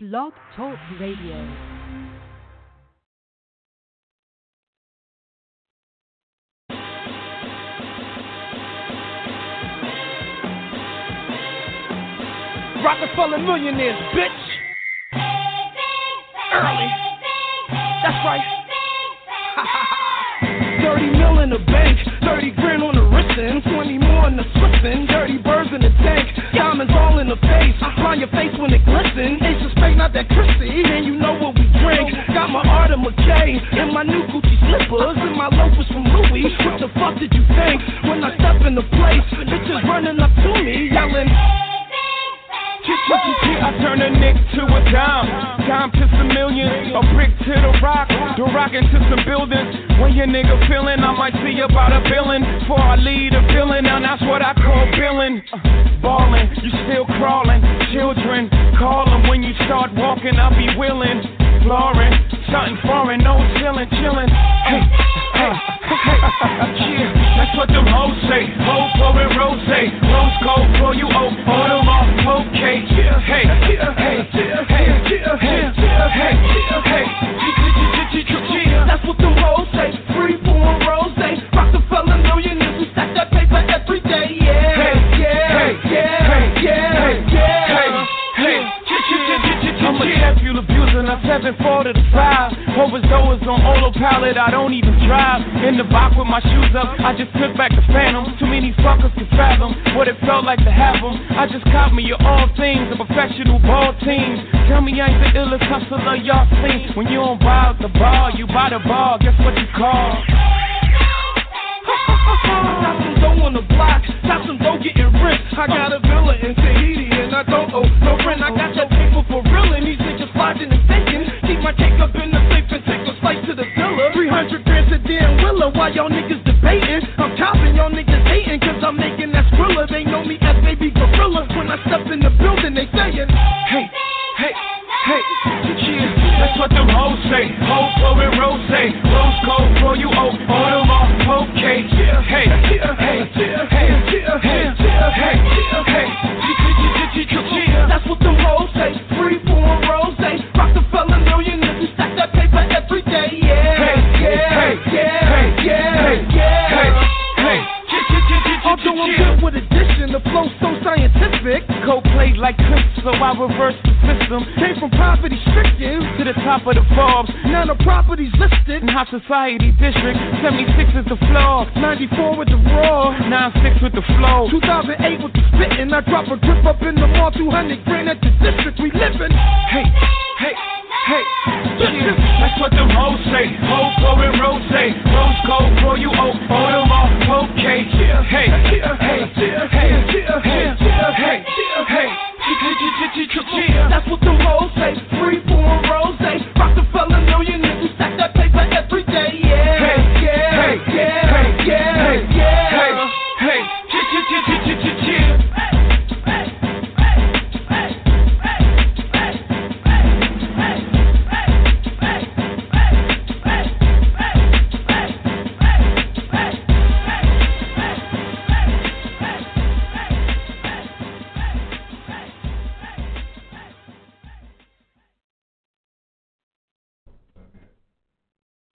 Blog Talk Radio. Rockefeller millionaires, bitch. Early. That's right. 30 mil in the bank, 30 grand on the wrist, 20 more in the Switzin. Dirty birds in the tank, diamonds all in the face. Find your face when it glisten. Of spade, not that Chrissy, and you know what we drink. Got my Arta McKay and my new Gucci slippers and my loafers from Louis. What the fuck did you think when I step in the place? Bitches running up to me, yelling. I turn a nick to a dime, dime to some millions, a brick to the rock, the rock into some buildings. When your nigga feeling, I might see about a billing before I lead a feeling. Now that's what I call billing. Uh, ballin', you still crawling, children call 'em when you start walking. I'll be willing, flooring, something foreign, no chillin', chillin'. Hey, hey, hey, yeah, that's what them hoes say. Hoes pouring rose, rose gold for you, oh, order off, okay. Yeah, hey, hey, hey, hey, hey, hey, hey, That's what the hoes say. Seven four to the five. Overdose on autopilot, I don't even drive. In the box with my shoes up, I just took back the phantom. Too many fuckers to fathom what it felt like to have them. I just caught me of all things, a professional ball team. Tell me I ain't the illest hustler y'all seen. When you don't buy the bar, you buy the ball. guess what you call? Got some dough on the block, got some dough getting rich. I got a villa in Tahiti and I don't owe no rent. I got that paper for real and these niggas flogging and faking. Keep my cake up in the safe and take a flight to the villa. 300 grand to Dan Willa while y'all niggas debating. I'm copping, y'all niggas hating cause I'm making that skrilla. They know me as baby gorilla. When I step in the building, they saying, Hey, hey, hey, cheers. That's what them hoes say. Hoes pouring rose, rose gold for you, oh, off, okay. Yeah, hey, hey, hey, hey, hey, hey, hey, That's what the hoes say. Free form rose. Rockefeller millionaires who stack that paper every day. Yeah, Hey, yeah, hey, yeah, hey, yeah, with addition, the flow so scientific. Cold played like clips, so I reversed the system. Came from poverty stricken To the top of the Forbes, Now the property's listed. in High Society District. 76 is the floor, 94 with the raw. 96 with the flow. 2008 with the spitting. I drop a grip up in the mall. 200 grand at the district. We living. Hey, hey, hey, yeah. That's what them hoes say. Hoes pouring rose, rose gold for you, oh, order off, okay. Yeah, hey, hey, hey, hey, hey, hey, hey, That's what the hoes say. Free form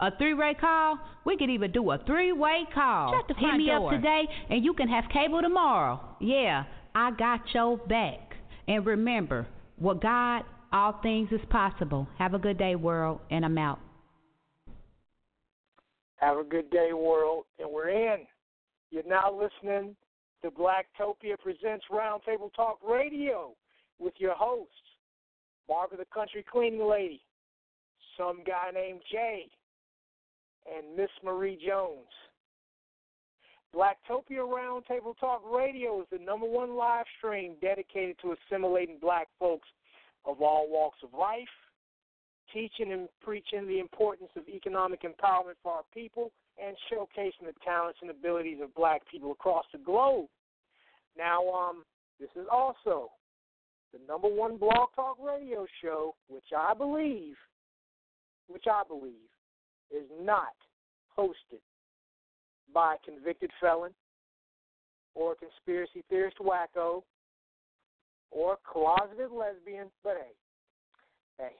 A three way call? We could even do a three way call. Shut the Hit front me door. up today and you can have cable tomorrow. Yeah, I got your back. And remember, with God, all things is possible. Have a good day, world, and I'm out. Have a good day, world. And we're in. You're now listening the Blacktopia presents Roundtable Talk Radio with your hosts, Barbara the Country Cleaning Lady, some guy named Jay, and Miss Marie Jones. Blacktopia Roundtable Talk Radio is the number one live stream dedicated to assimilating black folks of all walks of life, teaching and preaching the importance of economic empowerment for our people, and showcasing the talents and abilities of black people across the globe. Now, um, this is also the number one blog talk radio show, which I believe, which I believe, is not hosted by a convicted felon or a conspiracy theorist wacko or a closeted lesbian, but hey, hey,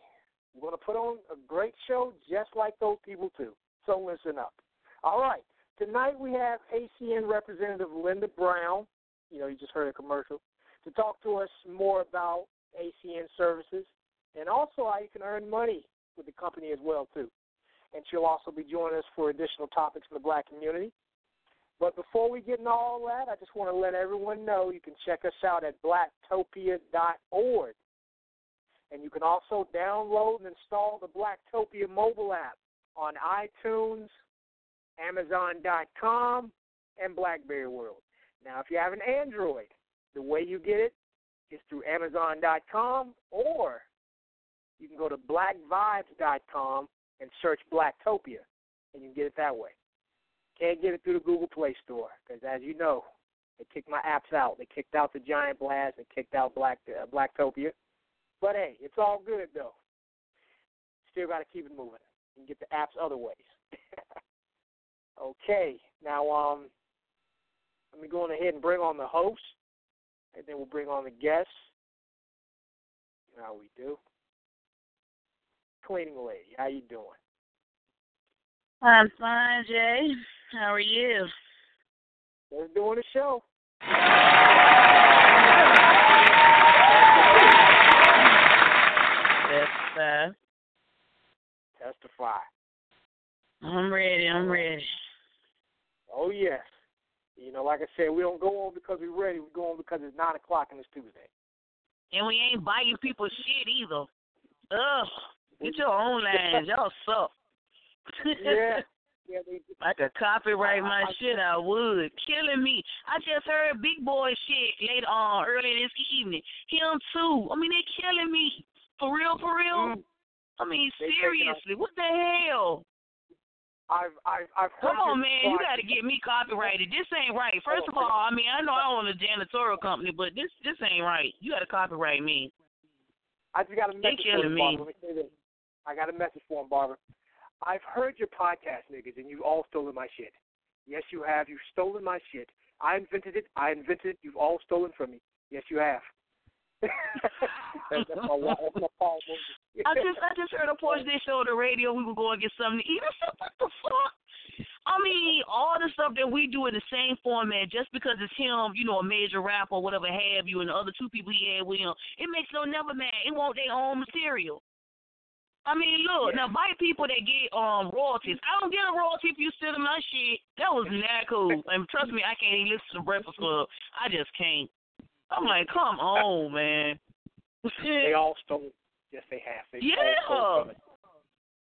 we're going to put on a great show just like those people too. So listen up. All right, tonight we have ACN representative Linda Brown. You know, you just heard a commercial to talk to us more about ACN services and also how you can earn money with the company as well too. And she'll also be joining us for additional topics in the black community. But before we get into all that, I just want to let everyone know you can check us out at blacktopia.org. And you can also download and install the Blacktopia mobile app on iTunes, Amazon.com, and Blackberry World. Now, if you have an Android, the way you get it is through Amazon.com or you can go to blackvibes.com and search Blacktopia, and you can get it that way. Can't get it through the Google Play Store because, as you know, they kicked my apps out. They kicked out the Giant Blast. They kicked out Black uh, Blacktopia. But hey, it's all good though. Still got to keep it moving and get the apps other ways. okay, now um, let me go on ahead and bring on the host, and then we'll bring on the guests. How we do? Cleaning lady, how you doing? I'm fine, Jay. How are you? Just doing a show. Yes, uh, Testify. I'm ready. I'm ready. Oh yes. You know, like I said, we don't go on because we're ready. We go on because it's nine o'clock and it's Tuesday. And we ain't buying people shit either. Ugh. Get your own lines. Y'all suck. Yeah. Yeah, they, I could copyright my shit, I would. Killing me. I just heard Big Boy shit later on, earlier this evening. Him too. I mean, they killing me. For real, for real. Mm. I mean, They seriously, what the hell? I've I've I've Come on, man, you got to get me copyrighted. This ain't right. First of Oh, all, I mean, I know I own a janitorial company, but this this ain't right. You got to copyright me. I just got a They message for killing me. I got a message for him, Barbara. I've heard your podcast, niggas, and you all stolen my shit. Yes, you have. You've stolen my shit. I invented it. I invented it. You've all stolen from me. Yes, you have. that's my, my I just I just heard a portion they show on the radio. We were going to get something to eat. I said, what the fuck? I mean, all the stuff that we do in the same format, just because it's him, you know, a major rapper whatever have you, and the other two people he had with him, it makes no never mad. It want their own material. I mean, look, Yeah. now white people that get um royalties. I don't get a royalty if you stealing my shit. That was not cool. And trust me, I can't even listen to Breakfast Club. I just can't. I'm like, come on, man. They all stole. Yes, they have. They Yeah. all stole it.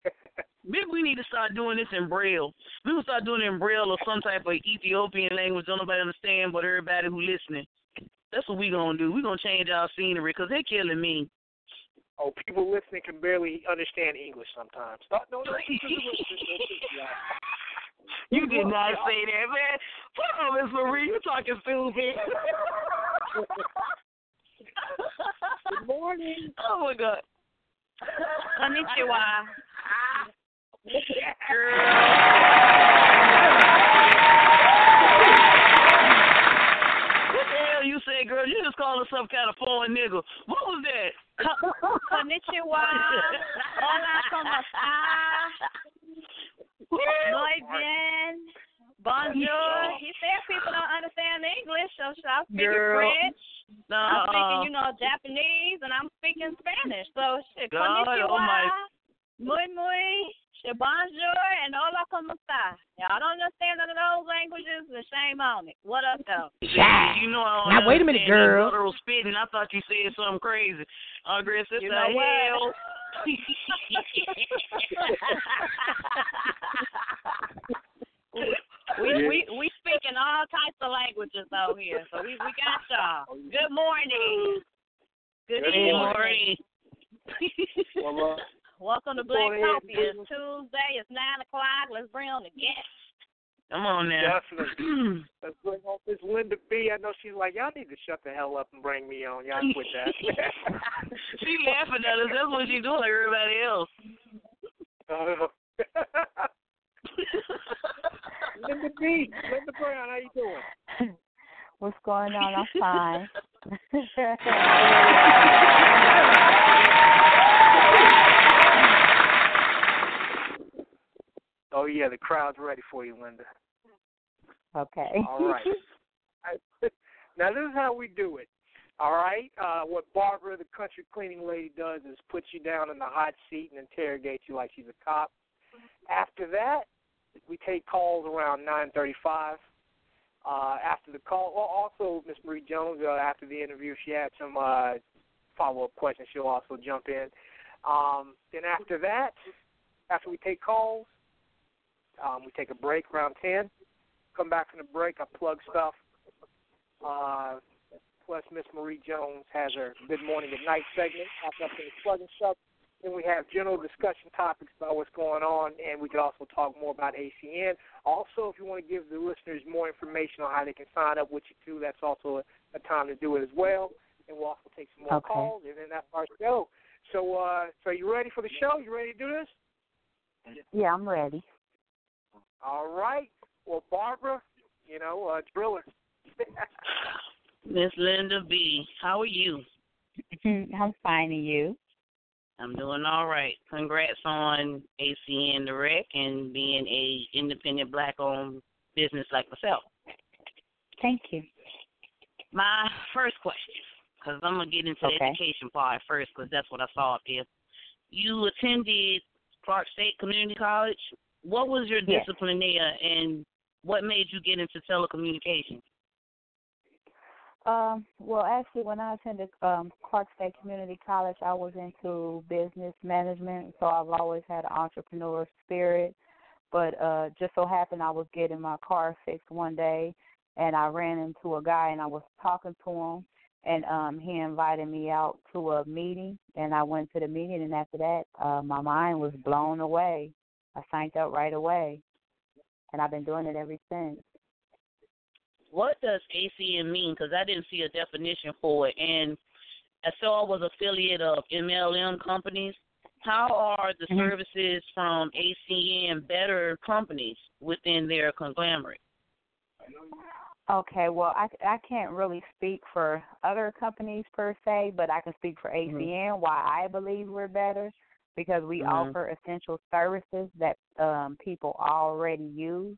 Maybe we need to start doing this in Braille. We will start doing it in Braille or some type of Ethiopian language. Don't nobody understand, but everybody who listening. That's what we gonna do. We gonna change our scenery because they're killing me. Oh, people listening can barely understand English sometimes. No, no, no. You did not say that, man. Put on Miss Marie. you're talking stupid. Good morning. oh my God. Konnichiwa. What you say, girl? You just called us some kind of foreign nigga. What was that? Konnichiwa. Hola, ¿cómo está? Muy bien. Bonjour. He said people don't understand English, so I'm speaking Girl. French. I'm speaking, you know, Japanese, and I'm speaking Spanish. So shit, God konnichiwa. almighty. Muy muy. English, bonjour, and hola como está. Y'all don't understand none of those languages, then shame on it. What up, though? Yeah. You know, I Now, wait a minute, understand that girl. Literal spitting. I thought you said something crazy. Ugly sister, You know what? hell. we we we speaking all types of languages out here, so we we got y'all. Good morning. Good, Good evening. morning. Well, Welcome to Go Black ahead, Coffee. It's Tuesday. It's nine o'clock. Let's bring on the guests. Come on now. definitely. Let's bring on Miss Linda B. I know she's like, y'all need to shut the hell up and bring me on. Y'all quit that. she laughing at us. That's what she's doing like everybody else. Uh, Linda B. Linda Brown, how you doing? What's going on? I'm fine. Oh yeah, the crowd's ready for you, Linda. okay. All right. now this is how we do it. All right. Uh, what Barbara, the country cleaning lady, does is put you down in the hot seat and interrogate you like she's a cop. After that, we take calls around 9:35. Uh, after the call, well, also Miss Marie Jones. Uh, after the interview, she had some uh, follow-up questions. She'll also jump in. Um, then after that, after we take calls, um, we take a break around 10 come back from the break. I plug stuff. Uh, plus, Miss Marie Jones has her Good Morning at Night segment. After I finish plugging stuff, then we have general discussion topics about what's going on, and we could also talk more about ACN. Also, if you want to give the listeners more information on how they can sign up with you too, that's also a, a time to do it as well. And we'll also take some more Okay. calls, and then that's our show. So, uh, so you ready for the show? You ready to do this? Yeah, I'm ready. All right. Well, Barbara, you know, uh, driller. Miss Linda B. How are you? I'm fine, and you? I'm doing all right. Congrats on ACN Direct and being a independent black owned business like myself. Thank you. My first question, because I'm gonna get into the education part first, because that's what I saw up there. You attended Clark State Community College. What was your Yes. discipline there, and what made you get into telecommunications? Um, well, actually, when I attended um, Clark State Community College, I was into business management, so I've always had an entrepreneur spirit. But uh, just so happened I was getting my car fixed one day, and I ran into a guy, and I was talking to him, and um, he invited me out to a meeting, and I went to the meeting, and after that, uh, my mind was blown away. I signed up right away, and I've been doing it ever since. What does ACN mean? Because I didn't see a definition for it, and I saw it was affiliate of MLM companies. How are the Mhm. services from ACN better companies within their conglomerate? Okay, well, I I can't really speak for other companies per se, but I can speak for Mhm. ACN why I believe we're better because we Mhm. offer essential services that um people already use.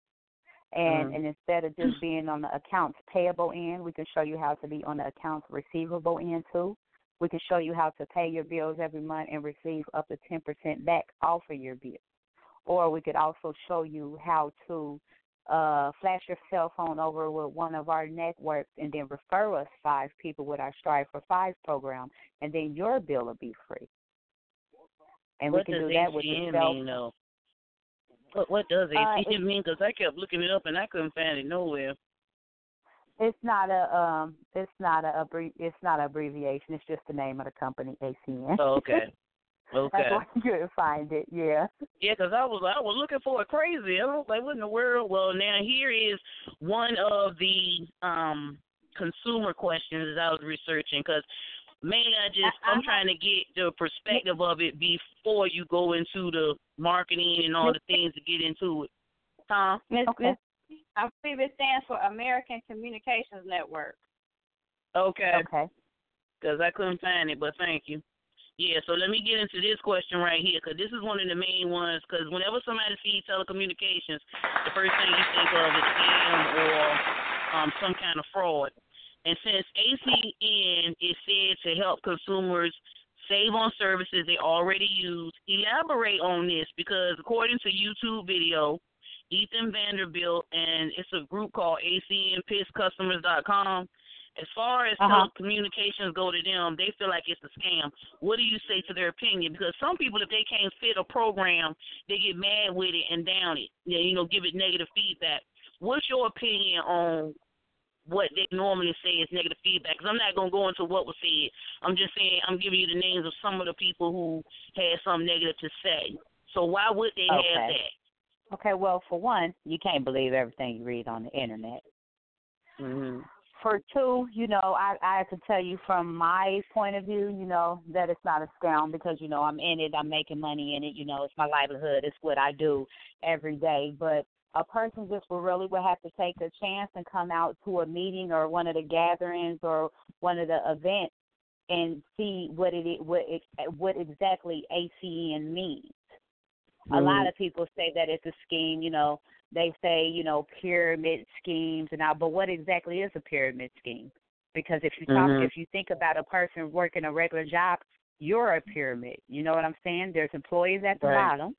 And Mhm. and instead of just being on the accounts payable end, we can show you how to be on the accounts receivable end too. We can show you how to pay your bills every month and receive up to 10% back off of your bill. Or we could also show you how to uh, flash your cell phone over with one of our networks and then refer us five people with our Strive for Five program, and then your bill will be free. And what we can does do that with mean, though? What What does Uh, ACN it- mean? Because I kept looking it up and I couldn't find it nowhere. It's not a um. It's not a It's not an abbreviation. It's just the name of the company, ACN. Oh, okay. Okay. That's why you couldn't find it. Yeah. Yeah, because I was I was looking for it crazy. I was like, what in the world? Well, now here is one of the um consumer questions that I was researching 'cause mainly I just I- I'm trying to get the perspective of it before you go into the marketing and all the things to get into it. Huh? Miss, Okay. Miss, I believe it stands for American Communications Network. Okay. Okay. Because I couldn't find it, but thank you. Yeah, so let me get into this question right here, 'cause this is one of the main ones. 'Cause whenever somebody sees telecommunications, the first thing you think of is scam or um, some kind of fraud. And since ACN is said to help consumers save on services they already use. Elaborate on this because according to YouTube video, Ethan Vanderbuilt and it's a group called ACNPissCustomers.com. As far as Uh-huh. telecommunications go to them, they feel like it's a scam. What do you say to their opinion? Because some people, if they can't fit a program, they get mad with it and down it. Yeah, You know, give it negative feedback. What's your opinion on what they normally say is negative feedback? Because I'm not gonna go into what was said. I'm just saying I'm giving you the names of some of the people who had something negative to say. So why would they have Okay. that? Okay, well, for one, you can't believe everything you read on the internet. Mm-hmm. For two, you know, I I can tell you from my point of view, you know, that it's not a scam because you know I'm in it, I'm making money in it, you know, it's my livelihood, it's what I do every day. But a person just will really would have to take a chance and come out to a meeting or one of the gatherings or one of the events and see what it what it, what exactly ACN means. A lot of people say that it's a scheme, you know, they say, you know, pyramid schemes and all, but what exactly is a pyramid scheme? Because if you talk, Mhm. if you think about a person working a regular job, you're a pyramid. You know what I'm saying? There's employees at the Right. bottom.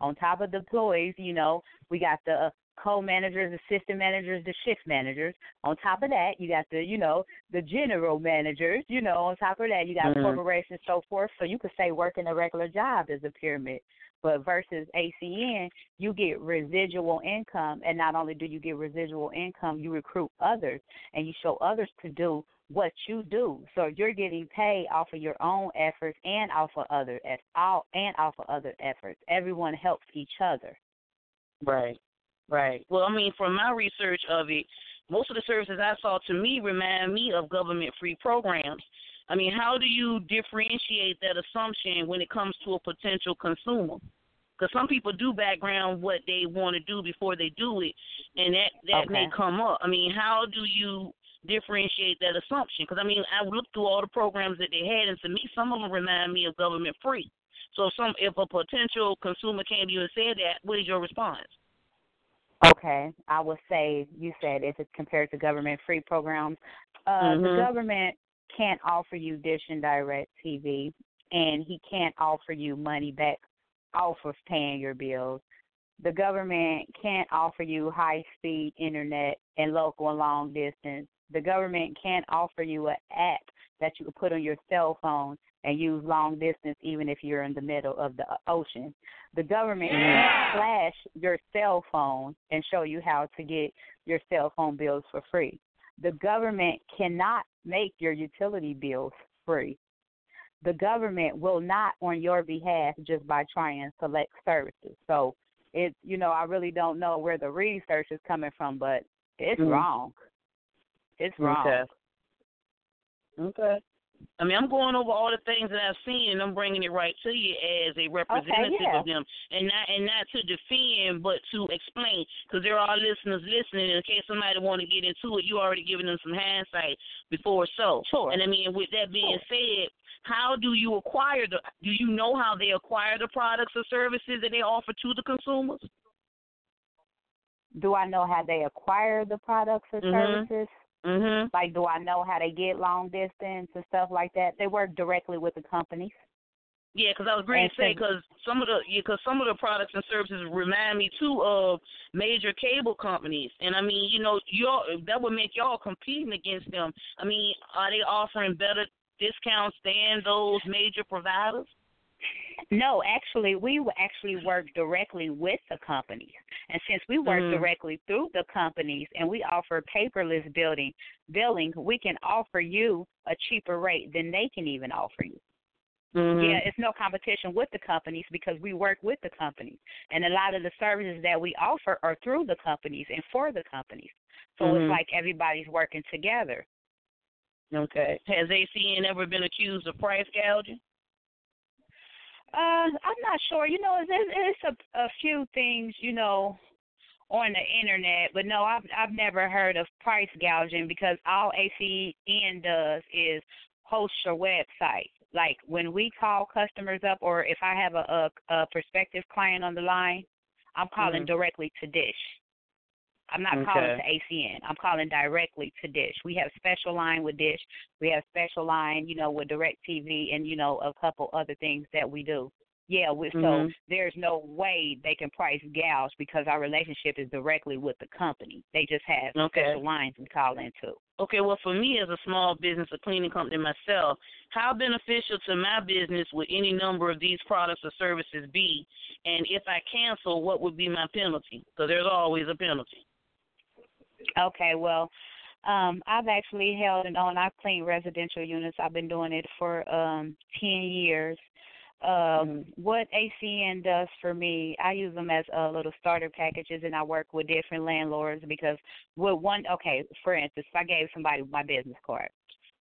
On top of the employees, you know, we got the co-managers, assistant managers, the shift managers. On top of that, you got the, you know, the general managers. You know, on top of that, you got Mhm. corporations, so forth. So you could say working a regular job is a pyramid. But versus ACN, you get residual income, and not only do you get residual income, you recruit others, and you show others to do what you do. So you're getting paid off of your own efforts and off of other all and off of other efforts. Everyone helps each other. Right, right. Well, I mean, from my research of it, most of the services I saw to me remind me of government free programs. I mean, how do you differentiate that assumption when it comes to a potential consumer? Because some people do background what they want to do before they do it, and that that may come up. I mean, how do you differentiate that assumption? Because I mean, I looked through all the programs that they had, and to me, some of them remind me of government free. So, if some if a potential consumer came to you and said that, what is your response? Okay, I would say you said if it's compared to government free programs, uh, the Mhm. government can't offer you Dish and Direct TV, and he can't offer you money back off of paying your bills. The government can't offer you high speed internet and local and long distance. The government can't offer you an app that you can put on your cell phone and use long distance even if you're in the middle of the ocean. The government can't flash your cell phone and show you how to get your cell phone bills for free. The government cannot make your utility bills free. The government will not on your behalf just by trying select services. So it's you know, I really don't know where the research is coming from, but it's Mhm. wrong. It's wrong. Okay. Okay. I mean, I'm going over all the things that I've seen, and I'm bringing it right to you as a representative yeah. of them, and not and not to defend, but to explain, because there are listeners listening. In case somebody want to get into it, you already given them some hindsight before so. Sure. And I mean, with that being said, how do you acquire the? Do you know how they acquire the products or services that they offer to the consumers? Do I know how they acquire the products or Mhm. services? Mhm. Like, do I know how they get long distance and stuff like that? They work directly with the companies. Yeah, because I was going to say because some of the because some of the products and services remind me too of major cable companies, and I mean, you know, y'all that would make y'all competing against them. I mean, are they offering better discounts than those major providers? No, actually, we actually work directly with the companies. And since we work Mm. directly through the companies and we offer paperless building billing, we can offer you a cheaper rate than they can even offer you. Mm-hmm. Yeah, it's no competition with the companies because we work with the companies. And a lot of the services that we offer are through the companies and for the companies. So Mhm. it's like everybody's working together. Okay. Has ACN ever been accused of price gouging? Uh, I'm not sure. You know, it's, it's a, a few things, you know, on the internet, but no, I've I've never heard of price gouging because all ACN does is host your website. Like when we call customers up, or if I have a a, a prospective client on the line, I'm calling Mhm. directly to Dish. I'm not Okay. calling to ACN. I'm calling directly to Dish. We have special line with Dish. We have special line, you know, with Direct TV and, you know, a couple other things that we do. Yeah, we, so Mhm. there's no way they can price gouge because our relationship is directly with the company. They just have Okay. special lines we call into. Okay, well, for me as a small business, a cleaning company myself, how beneficial to my business would any number of these products or services be? And if I cancel, what would be my penalty? Because there's always a penalty. Okay, well, um, I've actually held and owned. I've cleaned residential units. I've been doing it for um ten years. Um, what ACN does for me, I use them as uh, little starter packages, and I work with different landlords because with one, okay, for instance, if I gave somebody my business card,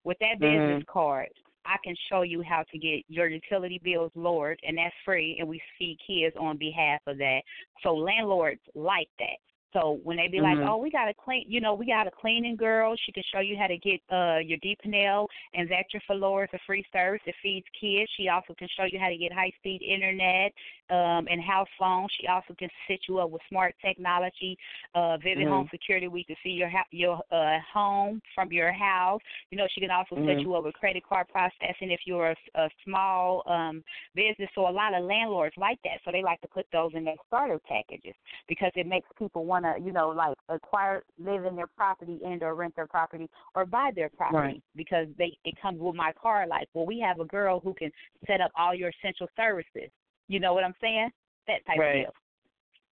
with that business Mhm. card, I can show you how to get your utility bills lowered, and that's free, and we see kids on behalf of that. So landlords like that. So when they be like, Mhm. "Oh, we got a clean," you know, we got a cleaning girl. She can show you how to get uh your DP&L and that your lower. It's a free service. It feeds kids. She also can show you how to get high speed internet um and house phone. She also can set you up with smart technology, uh Vivint Mhm. Home Security. We can see your ha- your uh home from your house. You know, she can also set Mhm. you up with credit card processing if you're a, a small um business. So a lot of landlords like that. So they like to put those in their starter packages because it makes people want to, you know, like acquire, live in their property and or rent their property or buy their property Right. because they it comes with my car. Like, well, we have a girl who can set up all your essential services. You know what I'm saying? That type Right. of deal.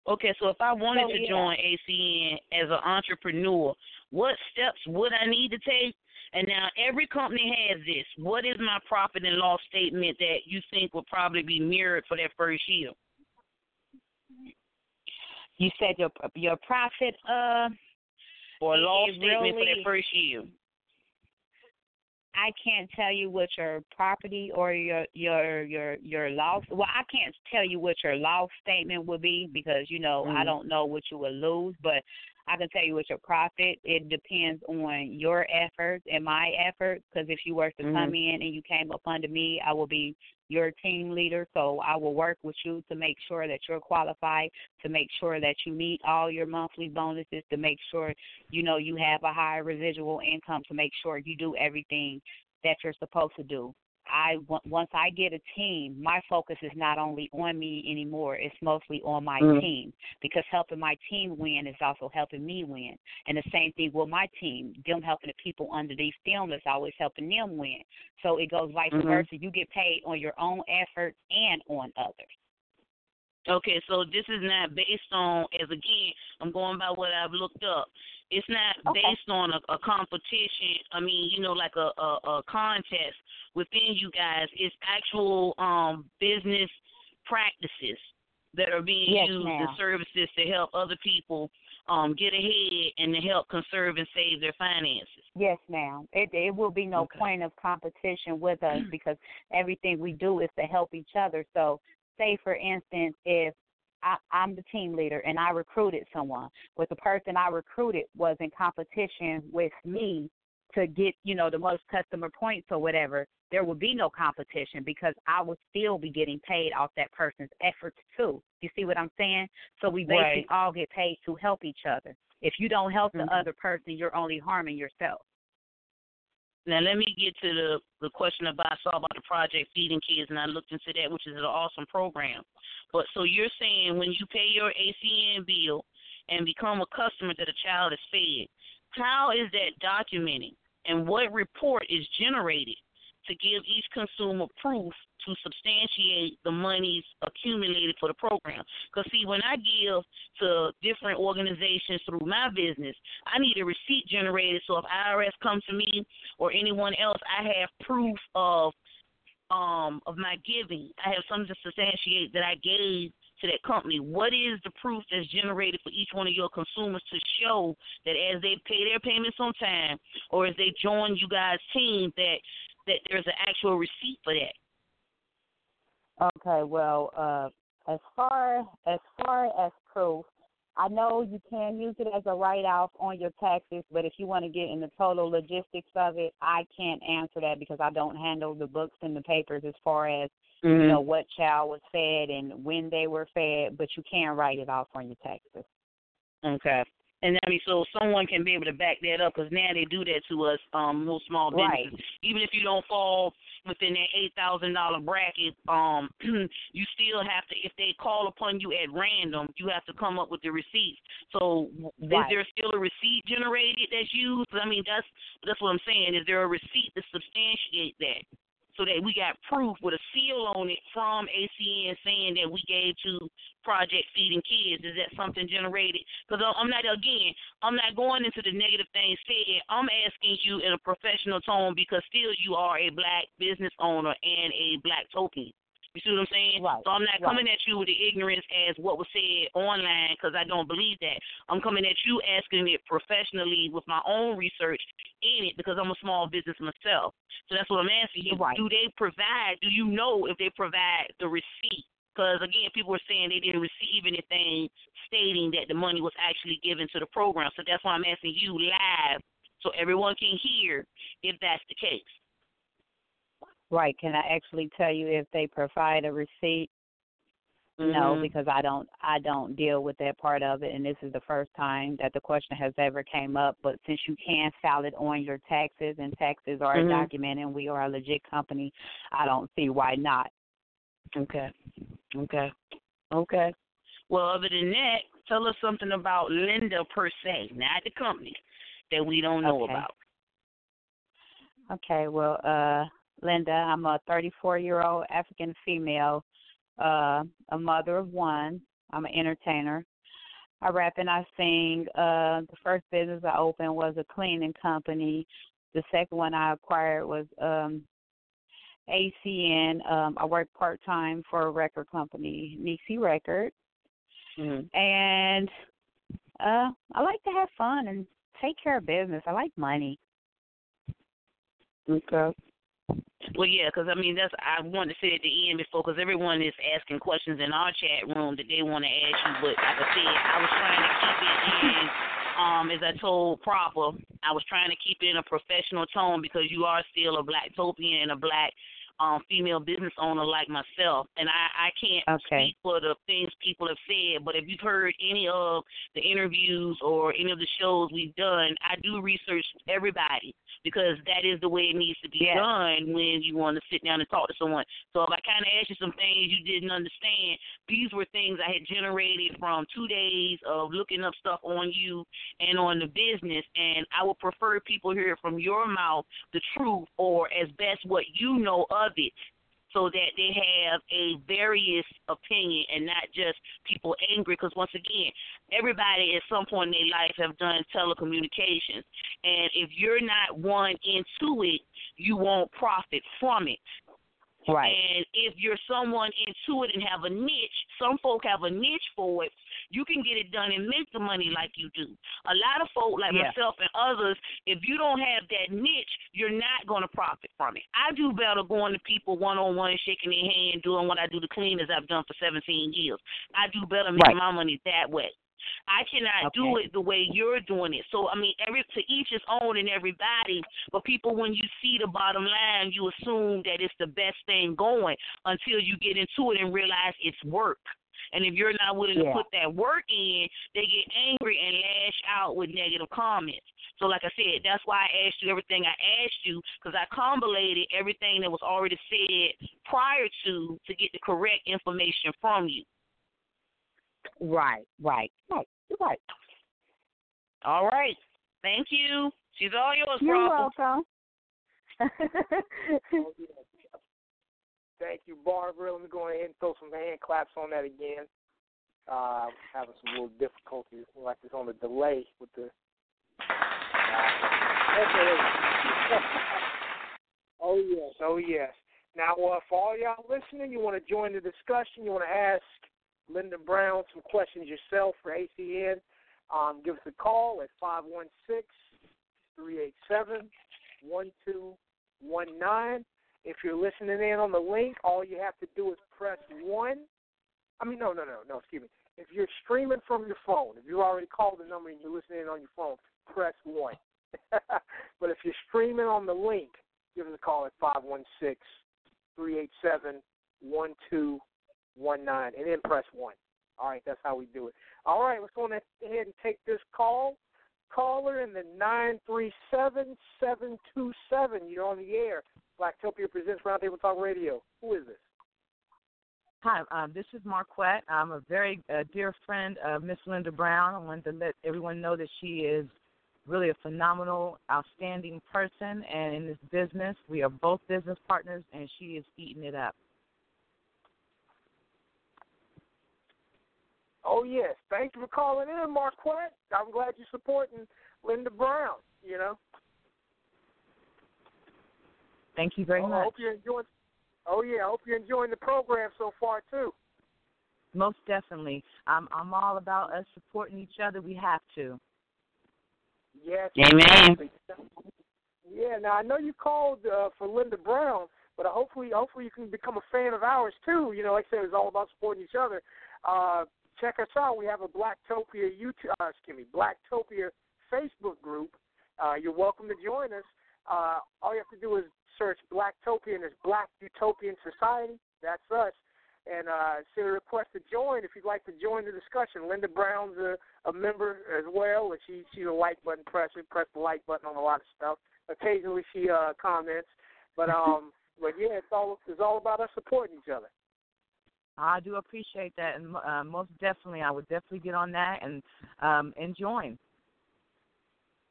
Okay, so if I wanted So, to yeah. join ACN as an entrepreneur, what steps would I need to take? And now every company has this. What is my profit and loss statement that you think would probably be mirrored for that first year? You said your your profit, uh, Or loss statement for really- that first year? I can't tell you what your property or your your your your loss. Well, I can't tell you what your loss statement would be because you know I Mhm. don't know what you would lose, but I can tell you what your profit. It depends on your efforts and my efforts. Because if you were to come mm-hmm. in and you came up under me, I will be your team leader. So I will work with you to make sure that you're qualified, to make sure that you meet all your monthly bonuses, to make sure you know you have a higher residual income, to make sure you do everything that you're supposed to do. I on- once I get a team, my focus is not only on me anymore; it's mostly on my Mm. team because helping my team win is also helping me win. And the same thing with my team; them helping the people underneath them is always helping them win. So it goes vice Mhm. versa. You get paid on your own efforts and on others. Okay, so this is not based on, as again, I'm going by what I've looked up. It's not Okay. based on a, a competition. I mean, you know, like a, a, a contest within you guys. It's actual um business practices that are being Yes, used ma'am. and services to help other people um get ahead and to help conserve and save their finances. Yes, ma'am. It it will be no Okay. point of competition with us because everything we do is to help each other. So, say for instance, if I, I'm the team leader and I recruited someone, but the person I recruited was in competition with me to get, you know, the most customer points or whatever, there would be no competition because I would still be getting paid off that person's efforts too. You see what I'm saying? So we basically Right. all get paid to help each other. If you don't help the Mhm. other person, you're only harming yourself. Now let me get to the the question about I saw about the project feeding kids, and I looked into that, which is an awesome program. But so you're saying when you pay your ACN bill and become a customer that a child is fed, how is that documented, and what report is generated to give each consumer proof to substantiate the monies accumulated for the program? Because see, when I give to different organizations through my business, I need a receipt generated. So if IRS comes to me or anyone else, I have proof of um of my giving. I have something to substantiate that I gave to that company. What is the proof that's generated for each one of your consumers to show that as they pay their payments on time or as they join you guys' team that that there's an actual receipt for that? Okay, well, uh, as far as far as proof, I know you can use it as a write-off on your taxes, but if you want to get in the total logistics of it, I can't answer that because I don't handle the books and the papers as far as you know what child was fed and when they were fed. But you can write it off on your taxes. Okay. And I mean, so someone can be able to back that up because now they do that to us, um, most small businesses. Right. Even if you don't fall within that eight thousand dollar bracket, um, you still have to. If they call upon you at random, you have to come up with the receipts. So, is there still a receipt generated that's used? I mean, that's that's what I'm saying. Is there a receipt to substantiate that? So that we got proof with a seal on it from ACN saying that we gave to Project Feeding Kids. Is that something generated? Because I'm not again, I'm not going into the negative things said. I'm asking you in a professional tone because still you are a black business owner and a black token. You see what I'm saying? Right, So I'm not right. coming at you with the ignorance as what was said online because I don't believe that. I'm coming at you asking it professionally with my own research in it because I'm a small business myself. So that's what I'm asking you. Right. Do they provide? Do you know if they provide the receipt? Because again, people were saying they didn't receive anything stating that the money was actually given to the program. So that's why I'm asking you live, so everyone can hear if that's the case. Right. Can I actually tell you if they provide a receipt? No, Mhm. because I don't I don't deal with that part of it and this is the first time that the question has ever came up. But since you can file it on your taxes and taxes are Mhm. a document and we are a legit company, I don't see why not. Okay. Okay. Okay. Well, other than that, tell us something about Linda per se, not the company that we don't know Okay. about. Okay, well, uh, Linda, I'm a 34 year old African female, uh, a mother of one. I'm an entertainer. I rap and I sing. Uh, the first business I opened was a cleaning company. The second one I acquired was um, ACN. Um, I work part time for a record company, Nixie Records, Mm-hmm. and uh, I like to have fun and take care of business. I like money. Okay. Well, yeah, because I mean that's I wanted to say at the end before because everyone is asking questions in our chat room that they want to ask you, but like I said, I was trying to keep it in. Um, as I told Proper, I was trying to keep it in a professional tone because you are still a black topian and a black um female business owner like myself, and I I can't Okay. speak for the things people have said, but if you've heard any of the interviews or any of the shows we've done, I do research everybody because that is the way it needs to be Yes. done when you want to sit down and talk to someone. So if I kind of asked you some things you didn't understand, these were things I had generated from two days of looking up stuff on you and on the business, and I would prefer people hear from your mouth the truth or as best what you know of it so that they have a various opinion and not just people angry. Because once again, everybody at some point in their life have done telecommunications, and if you're not one into it, you won't profit from it. Right. And if you're someone into it and have a niche, some folk have a niche for it, you can get it done and make the money like you do. A lot of folk like Yeah. myself and others, if you don't have that niche, you're not going to profit from it. I do better going to people one on one, shaking their hand, doing what I do to cleaners I've done for 17 years. I do better making Right. my money that way. I cannot do it the way you're doing it. So I mean, every to each his own and everybody. But people, when you see the bottom line, you assume that it's the best thing going until you get into it and realize it's work. And if you're not willing to put that work in, they get angry and lash out with negative comments. So, like I said, that's why I asked you everything I asked you because I combinated everything that was already said prior to to get the correct information from you. Right, right, right. You're right. All right. Thank you. She's all yours, You're Proper. welcome. Thank you, Barbara. Let me go ahead and throw some hand claps on that again. Uh, having some little difficulties, like it's on the delay with the. Uh, okay. oh yes, oh yes. Now, uh, for all y'all listening, you want to join the discussion, you want to ask Linda Brown some questions yourself for ACN, um, give us a call at 516 387 1219. If you're listening in on the link, all you have to do is press 1. I mean, no, no, no, no, excuse me. If you're streaming from your phone, if you already called the number and you're listening in on your phone, press 1. but if you're streaming on the link, give us a call at 516 387 1219 and then press 1. All right, that's how we do it. All right, let's go ahead and take this call. Caller in the nine three seven seven two seven. You're on the air. Blacktopia presents Roundtable Talk Radio. Who is this? Hi, um, this is Marquette. I'm a very uh, dear friend of Miss Linda Brown. I wanted to let everyone know that she is really a phenomenal, outstanding person, and in this business, we are both business partners, and she is eating it up. Oh yes, thank you for calling in, Marquette. I'm glad you're supporting Linda Brown. You know. Thank you very oh, much. I hope you're enjoying. Oh yeah, I hope you're enjoying the program so far too. Most definitely. I'm I'm all about us supporting each other. We have to. Yes. Amen. Yeah. Now I know you called uh, for Linda Brown, but hopefully, hopefully you can become a fan of ours too. You know, like I said, it's all about supporting each other. Uh, check us out. We have a Blacktopia YouTube, uh, excuse me, Blacktopia Facebook group. Uh, you're welcome to join us. Uh, all you have to do is search Blacktopia and it's Black Utopian Society. That's us. And uh, send a request to join if you'd like to join the discussion. Linda Brown's a, a member as well, and she she's a like button press. presser. Press the like button on a lot of stuff. Occasionally she uh, comments, but um, but yeah, it's all it's all about us supporting each other. I do appreciate that, and uh, most definitely, I would definitely get on that and um, and join.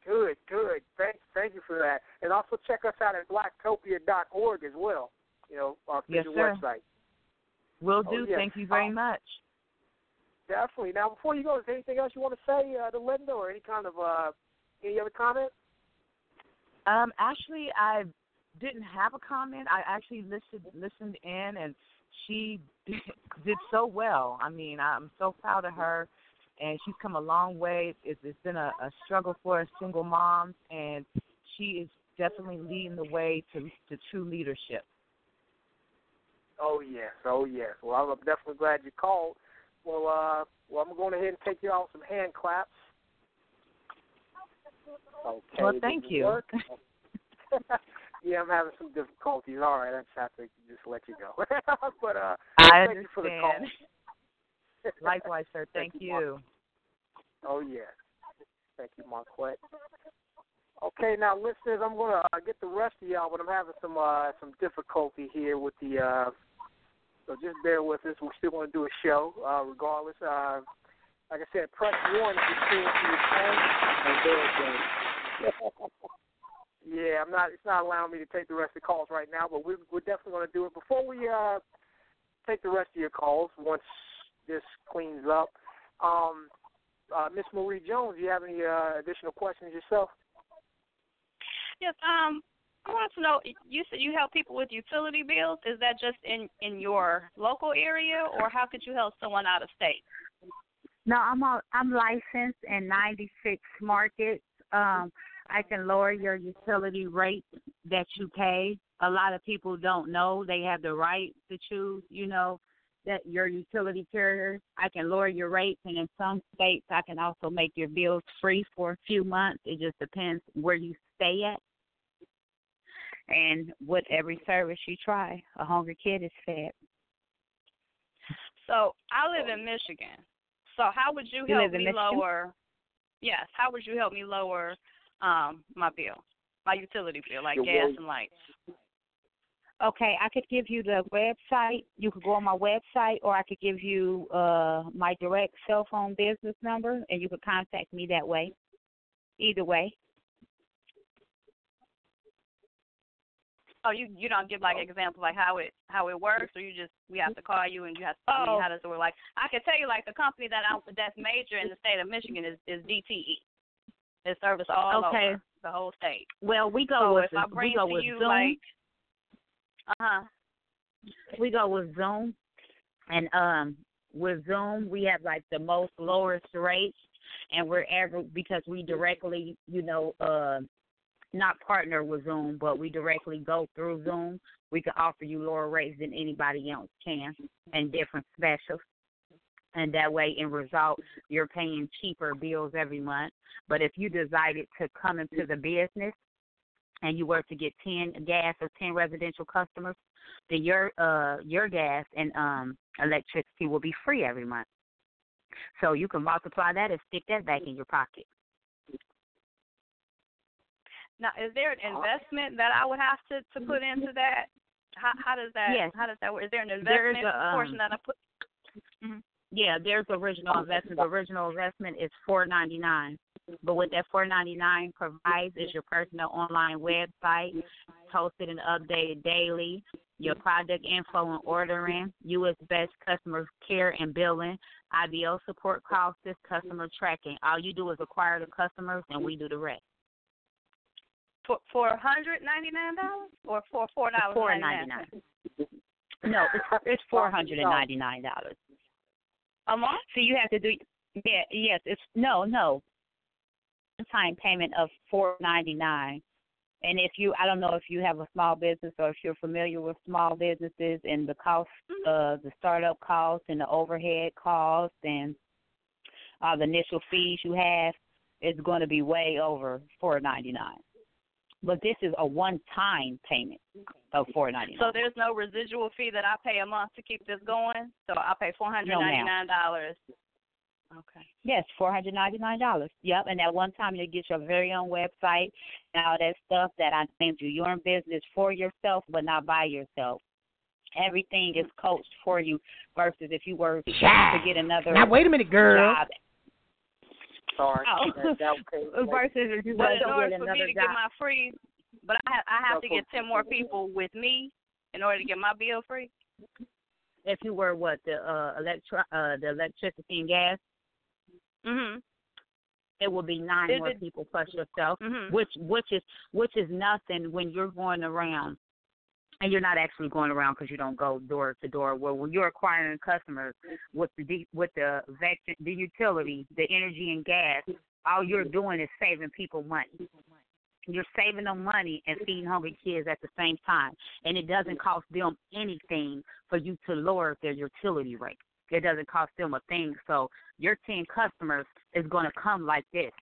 Good, good. Thank, thank you for that. And also check us out at blacktopia.org as well. You know, our official yes, official website. Will Oh, do. yes. Thank you very Um, much. Definitely. Now, before you go, is there anything else you want to say uh, to Linda, or any kind of uh, any other comment? Um, actually, I didn't have a comment. I actually listened listened in, and she did, did so well. I mean, I'm so proud of her, and she's come a long way. It's, it's been a, a struggle for us single moms, and she is definitely leading the way to to true leadership. Oh yes, oh yes. Well, I'm definitely glad you called. Well, uh, well, I'm going ahead and take you out some hand claps. Okay. Well, thank you. work? yeah, I'm having some difficulties. All right, I just have to just let you go. but uh, I thank you for the call. understand. Likewise, sir. Thank, Thank you, you. Oh yeah. Thank you, Marquette. Okay, now listeners, I'm gonna uh, get the rest of y'all, but I'm having some uh, some difficulty here with the. Uh, so just bear with us. We're still going to do a show, uh, regardless. Uh, like I said, press one if you're streaming to your phone. And there it goes. yeah, I'm not. It's not allowing me to take the rest of the calls right now, but we're we're definitely going to do it before we uh, take the rest of your calls once this cleans up. Um, uh, Miss Marie Jones, do you have any uh, additional questions yourself? Yes. Um, I want to know. You said you help people with utility bills. Is that just in in your local area, or how could you help someone out of state? No, I'm a, I'm licensed in 96 markets. Um, I can lower your utility rate that you pay. A lot of people don't know they have the right to choose. You know that your utility carrier. I can lower your rates, and in some states, I can also make your bills free for a few months. It just depends where you stay at and what every service you try. A hungry kid is fed. So I live in Michigan. So how would you You help me Michigan? lower? Yes. How would you help me lower um my bill, my utility bill, like Your gas bill. and lights? Okay, I could give you the website. You could go on my website, or I could give you uh my direct cell phone business number, and you could contact me that way. Either way. Oh, you you don't give like examples like how it how it works, or you just we have to call you and you have to tell Oh. me how does it work? Like I can tell you like the company that I'm that's major in the state of Michigan is is DTE. It service all Okay. over the whole state. Well, we go So with if I we go to with you XOOM. like, uh huh. we go with XOOM, and um with XOOM we have like the most lowest rates, and we're ever because we directly you know uh not partner with XOOM, but we directly go through XOOM. We can offer you lower rates than anybody else can, and different specials. And that way, in result, you're paying cheaper bills every month. But if you decided to come into the business and you were to get ten gas or ten residential customers, then your uh your gas and um electricity will be free every month. So you can multiply that and stick that back in your pocket. Now, is there an investment that I would have to to put into that? How how does that Yes. how does that work? Is there an There's investment a, um, portion that I put? Mhm. Yeah, there's original investment. The original investment is four ninety nine. But what that four ninety nine provides is your personal online website, hosted and updated daily, your product info and ordering, US best customer care and billing, IBO support calls, this customer tracking. All you do is acquire the customers and we do the rest. For for hundred ninety nine dollars or for four dollars Four ninety nine. No, it's it's four hundred and ninety nine dollars. A month. So you have to do yeah, yes, it's no, no. One time payment of four ninety nine. And if you I don't know if you have a small business or if you're familiar with small businesses and the cost uh the startup costs and the overhead costs and uh the initial fees you have, it's gonna be way over four ninety nine. But this is a one time payment of four ninety So there's no residual fee that I pay a month to keep this going. So I pay four hundred ninety nine dollars. Okay. Yes, four hundred ninety nine dollars. Yep, and at one time you get your very own website and all that stuff that I named you. You're in business for yourself, but not by yourself. Everything is coached for you. Versus if you were to get another Now wait a minute, girl. job. Sorry. Oh. That- that was crazy. Versus if you were But in order for me to get my free, but I have, I have to get ten more people with me in order to get my bill free. If you were what the uh electro uh the electricity and gas, Mhm. it will be nine Is more it- people plus yourself. Mhm. which which is which is nothing when you're going around and you're not actually going around because you don't go door to door. Well, when you're acquiring customers with the with the the utility, the energy and gas, all you're doing is saving people money. You're saving them money and feeding hungry kids at the same time, and it doesn't cost them anything for you to lower their utility rate. It doesn't cost them a thing. So your ten customers is going to come like this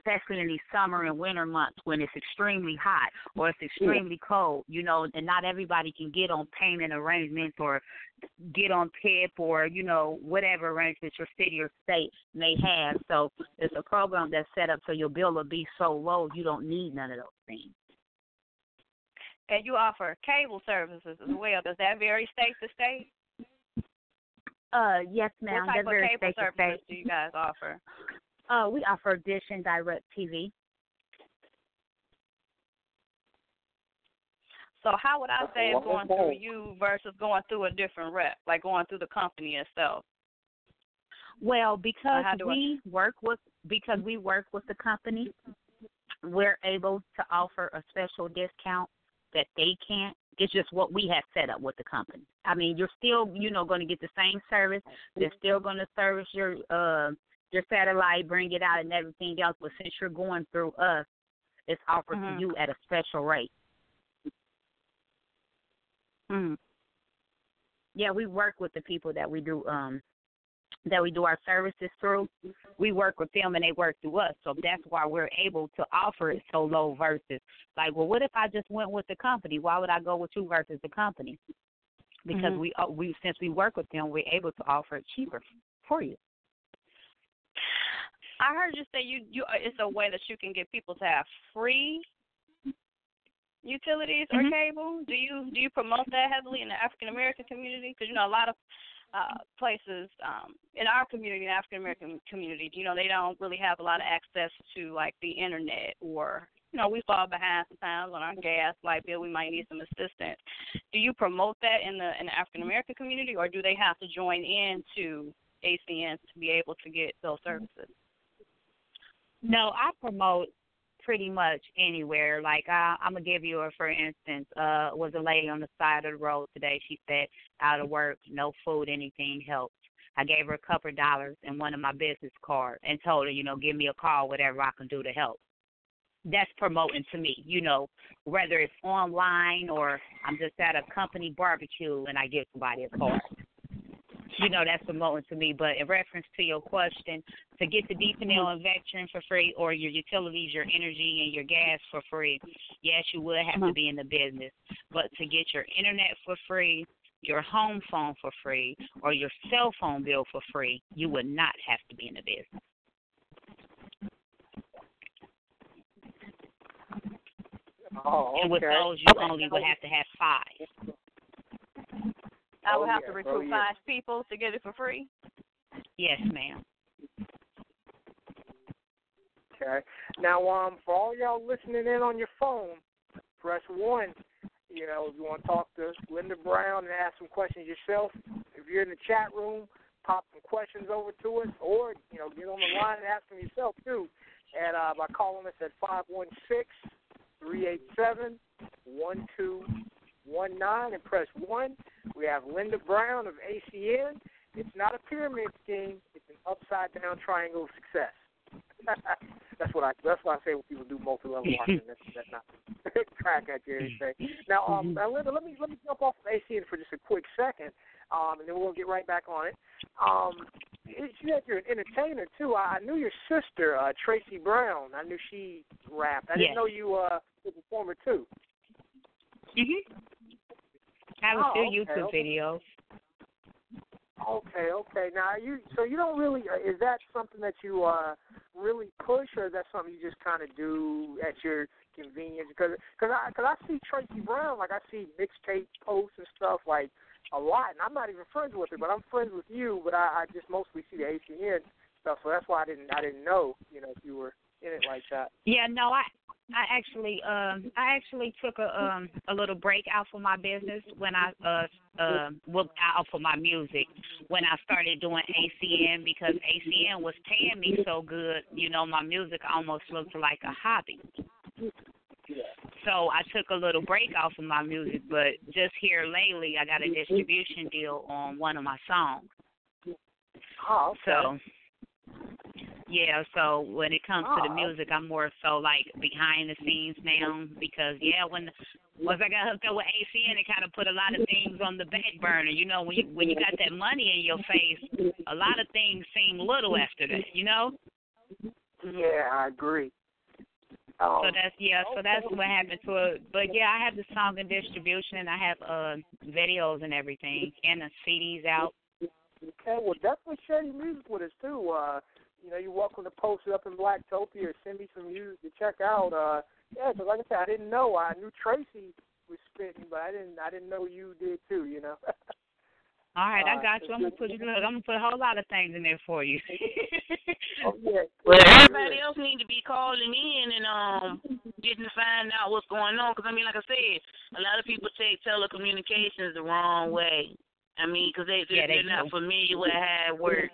especially in these summer and winter months when it's extremely hot or it's extremely cold, you know, and not everybody can get on payment arrangements or get on PIP or, you know, whatever arrangements your city or state may have. So it's a program that's set up so your bill will be so low you don't need none of those things. And you offer cable services as well. Does that vary state to state? Uh yes, ma'am. What type That's of cable services state. do you guys offer? Uh we offer Dish and Direct TV. So how would I save going through you versus going through a different rep, like going through the company itself? Well, because how do I- we work with because we work with the company, we're able to offer a special discount that they can't. It's just what we have set up with the company. I mean, you're still, you know, going to get the same service. They're still going to service your uh your satellite, bring it out, and everything else. But since you're going through us, it's offered Mhm. to you at a special rate. Mm. yeah, we work with the people that we do um that we do our services through. We work with them and they work through us. So that's why we're able to offer it so low versus like, well, what if I just went with the company? Why would I go with you versus the company? Because Mhm. we uh, we since we work with them, we're able to offer it cheaper for you. I heard you say you you it's a way that you can get people to have free utilities or Mhm. cable. Do you do you promote that heavily in the African American community? Because you know a lot of uh places um in our community, the African American community, you know they don't really have a lot of access to like the internet or you know we fall behind sometimes on our gas light bill. We might need some assistance. Do you promote that in the in the African American community, or do they have to join in to ACN to be able to get those services? No, I promote pretty much anywhere. Like I, I'm gonna give you a for instance. Uh, was a lady on the side of the road today. She said out of work, no food, anything helps. I gave her a couple of dollars and one of my business cards and told her, you know, give me a call, whatever I can do to help. That's promoting to me, you know, whether it's online or I'm just at a company barbecue and I give somebody a card you know that's promoting to me. But in reference to your question, to get the DP&L and Vectren for free, or your utilities, your energy, and your gas for free, yes, you would have to uh-huh. be in the business. But to get your internet for free, your home phone for free or your cell phone bill for free, you would not have to be in the business. Oh, okay. And with those, you only would have to have five. I would Oh, have yeah. to Oh, recruit yeah. five people to get it for free. Yes, ma'am. Okay. Now, um, for all y'all listening in on your phone, press one. You know, if you want to talk to Linda Brown and ask some questions yourself, if you're in the chat room, pop some questions over to us, or you know, get on the line and ask them yourself too. And uh, by calling us at five one six three eight seven one two one nine and press one. We have Linda Brown of ACN. It's not a pyramid scheme; it's an upside down triangle of success. that's what I. That's what I say when people do multi level marketing. That's, that's not crack at you anything. Now, um, now, Linda, let me let me jump off of ACN for just a quick second, um, and then we'll get right back on it. Um, you said you're an entertainer too. I, I knew your sister, uh, Tracy Brown. I knew she rapped. I didn't know you uh, were a performer too. Mhm. I have a Oh, few okay, YouTube okay. videos. Okay, okay. Now, are you so you don't really uh, is that something that you uh really push, or is that something you just kind of do at your convenience? Because cause I cause I see Tracy Brown, like I see mixtape posts and stuff like a lot, and I'm not even friends with her, but I'm friends with you. But I, I just mostly see the ACN stuff, so that's why I didn't I didn't know you know if you were in it like that. Yeah, no, I I actually um I actually took a um a little break out for my business when I uh uh well out for my music when I started doing ACN because ACN was paying me so good, you know, my music almost looked like a hobby. So I took a little break off of my music, but just here lately I got a distribution deal on one of my songs. Oh, okay. So yeah, so when it comes to the Oh. music, I'm more so like behind the scenes now because yeah, when once I got hooked up with ACN, it kind of put a lot of things on the back burner. You know, when you when you got that money in your face, a lot of things seem little after that. You know. yeah, I agree. Um, So that's yeah. So that's what happened to it. But yeah, I have the song in distribution, and I have uh videos and everything, and the CDs out. Okay, well, definitely share your music with us too. Uh, you know, you're welcome to post it up in Blacktopia or send me some music to check out. Uh, yeah, 'cause like I said, I didn't know. I knew Tracy was spitting, but I didn't. I didn't know you did too. You know. All right, I Uh, got you. I'm gonna put you. Look, I'm gonna put a whole lot of things in there for you. oh yeah. Well, everybody else need to be calling in and um getting to find out what's going on. Because I mean, like I said, a lot of people take telecommunications the wrong way. I mean, because they they're, Yeah, they they're not familiar with how it works.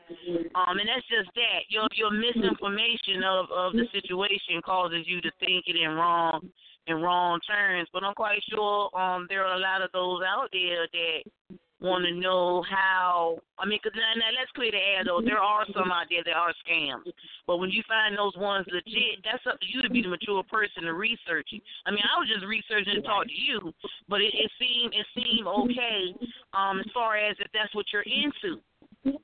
Um, and that's just that your your misinformation of of the situation causes you to think it in wrong in wrong terms. But I'm quite sure um there are a lot of those out there that want to know how. I mean, 'cause now, now let's clear the air though. There are some out there that are scams, but when you find those ones legit, that's up to you to be the mature person to research it. I mean, I was just researching to talk to you, but it, it seemed it seemed okay um as far as if that's what you're into.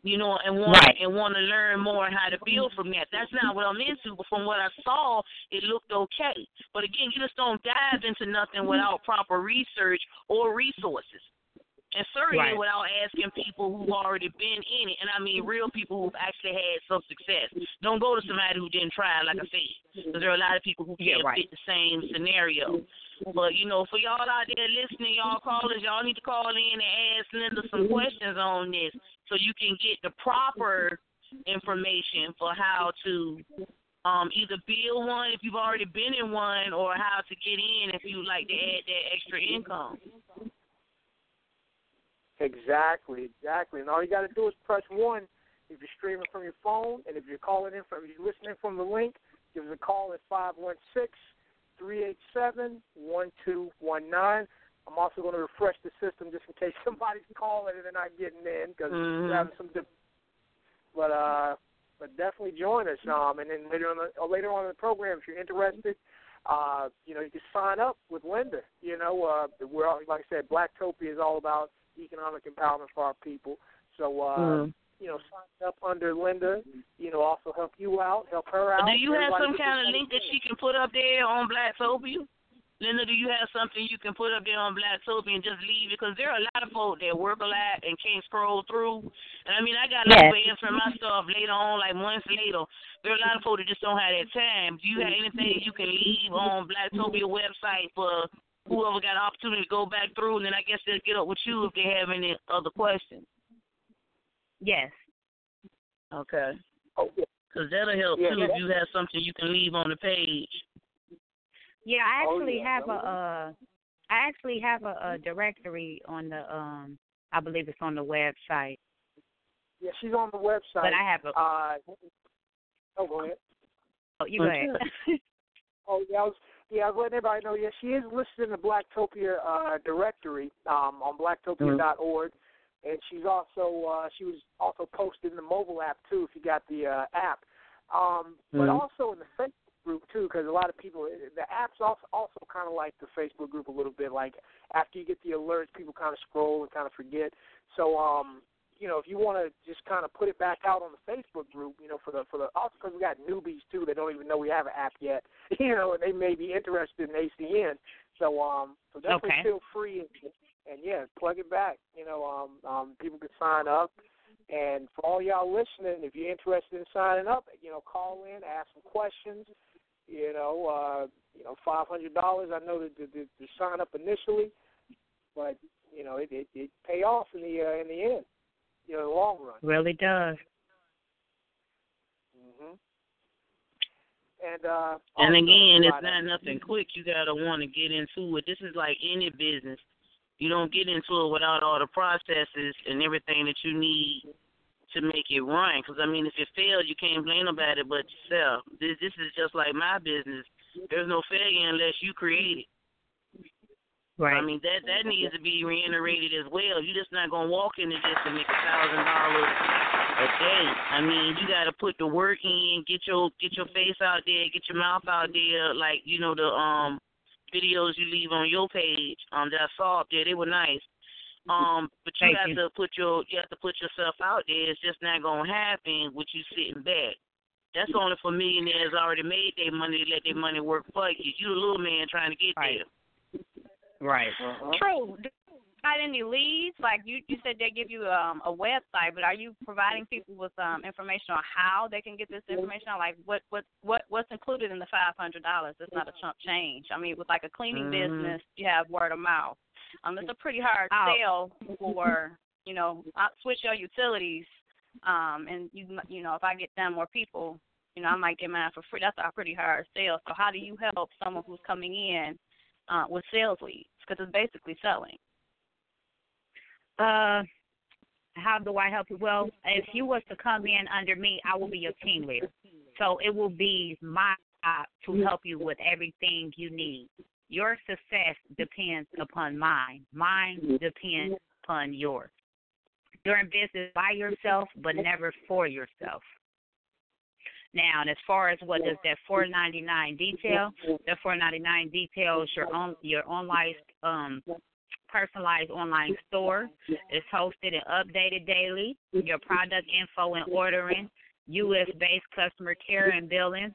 You know, and want Right. and want to learn more how to build from that. That's not what I'm into, but from what I saw, it looked okay. But again, you just don't dive into nothing without proper research or resources. And certainly Right. without asking people who've already been in it, and I mean real people who've actually had some success. Don't go to somebody who didn't try, like I said, because there are a lot of people who can't right. fit the same scenario. But you know, for y'all out there listening, y'all callers, y'all need to call in and ask Linda some questions on this, so you can get the proper information for how to um either build one if you've already been in one, or how to get in if you would like to add that extra income. Exactly, exactly. And all you got to do is press one if you're streaming from your phone, and if you're calling in from, if you're listening from the link, give us a call at five one six three eight seven one two one nine. I'm also going to refresh the system just in case somebody's calling and they're not getting in because Mhm. we're having some. Dip- but uh, but definitely join us. Um, and then later on the, later on in the program, if you're interested, uh, you know, you can sign up with Linda. You know, uh, we're all, like I said, Blacktopia is all about economic empowerment for our people. So, uh, Mhm. you know, sign up under Linda. You know, also help you out, help her out. Do you have some kind of link that she can put up there on Blacktopia? Linda, do you have something you can put up there on Black Blacktopia and just leave it? Because there are a lot of folk that work a lot and can't scroll through. And I mean, I got a lot Yes. of answering my stuff later on, like months later. There are a lot of folk that just don't have that time. Do you have anything you can leave on Blacktopia website for whoever got an opportunity to go back through? And then I guess they'll get up with you if they have any other questions. Yes. Okay. Oh, yeah. Because that'll help Yeah, too yeah. if you have something you can leave on the page. Yeah, I Oh, actually yeah, have that a uh I actually have a, a directory on the um I believe it's on the website. Yeah, she's on the website. But I have a Uh, oh, go ahead. oh, you go ahead. Oh, yeah, I was, yeah, I was letting everybody know. Yeah, she is listed in the Blacktopia uh, directory um, on blacktopia.org, and she's also uh, she was also posted in the mobile app too. If you got the uh, app, um, but Mhm. also in the Facebook group too, because a lot of people the app's also also kind of like the Facebook group a little bit. Like after you get the alerts, people kind of scroll and kind of forget. So um, you know, if you want to just kind of put it back out on the Facebook group, you know, for the for the also because we got newbies too that don't even know we have an app yet, you know, and they may be interested in ACN. So um, so definitely Okay. feel free and, and yeah, plug it back. You know, um, um, people can sign up. And for all y'all listening, if you're interested in signing up, you know, call in, ask some questions. You know, uh, you know, five hundred dollars. I know that the, the, the sign up initially, but you know, it it, it pay off in the uh, in the end. You know, in the long run. really does. hmm And uh, And again, it's right, not nothing quick. You gotta want to get into it. This is like any business. You don't get into it without all the processes and everything that you need to make it run. Because I mean, if it fails, you can't blame nobody but yourself. This this is just like my business. There's no failure unless you create it. Right. I mean that that needs to be reiterated as well. You're just not gonna walk into this and make a thousand dollars a day. I mean, you gotta put the work in, get your get your face out there, get your mouth out there, like you know the um videos you leave on your page. Um, that I saw up there, they were nice. Um, but you Thank have you. to put your you have to put yourself out there. It's just not gonna happen with you sitting back. That's only for millionaires already made their money to let their money work for you. You the little man trying to get Right. there. Right. True. Do you Got any leads? Like you, you said they give you um, a website, but are you providing people with um, information on how they can get this information? out? Like what what what what's included in the five hundred dollars? It's not a chump change. I mean, with like a cleaning Mhm. business, you have word of mouth. Um, it's a pretty hard Oh. sell for you know I switch your utilities. Um, and you you know if I get ten more people, you know I might get mine for free. That's a pretty hard sale. So how do you help someone who's coming in uh, with sales leads? Because it's basically selling. Uh, how do I help you? Well, if you was to come in under me, I will be your team leader. So it will be my job to help you with everything you need. Your success depends upon mine. Mine depends upon yours. You're in business by yourself, but never for yourself. Now, and as far as what does that 499 detail, the 499 details your own your online um personalized online store. It's hosted and updated daily. Your product info and ordering, U.S. based customer care and billing,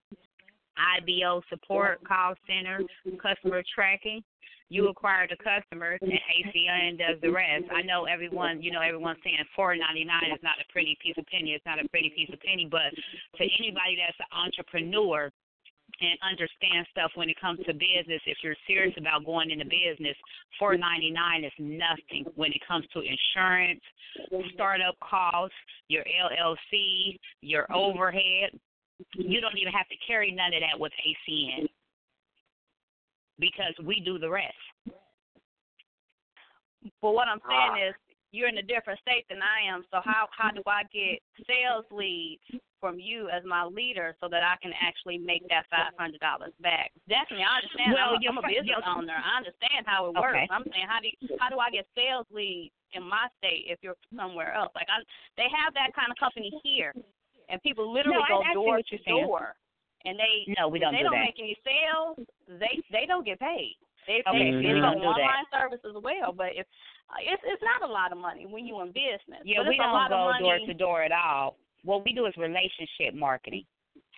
IBO support, call center, customer tracking. You acquire the customers, and ACN does the rest. I know everyone, you know, everyone's saying four ninety nine is not a pretty piece of penny. It's not a pretty piece of penny, but to anybody that's an entrepreneur, and understand stuff when it comes to business. If you're serious about going into business, four ninety nine is nothing when it comes to insurance, startup costs, your LLC, your overhead. You don't even have to carry none of that with ACN because we do the rest. But what I'm saying is, you're in a different state than I am. So how how do I get sales leads from you as my leader so that I can actually make that five hundred dollars back? Definitely, I understand. Well, I'm, your I'm a business owner. I understand how it works. Okay. I'm saying how do you, how do I get sales leads in my state if you're somewhere else? Like I, they have that kind of company here, and people literally No, go I door to door, and they No, we don't they do don't that. make any sales. They they don't get paid. They Okay, they, so they we don't do that. online service as well, but if uh, it's it's not a lot of money when you in business. Yeah, we don't go door to door at all. What we do is relationship marketing.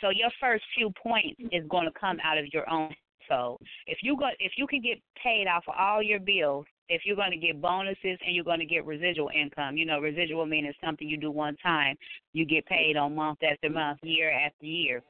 So your first few points is going to come out of your own household. If you go, if you can get paid off of all your bills, if you're going to get bonuses and you're going to get residual income, you know, residual meaning something you do one time, you get paid on month after month, year after year.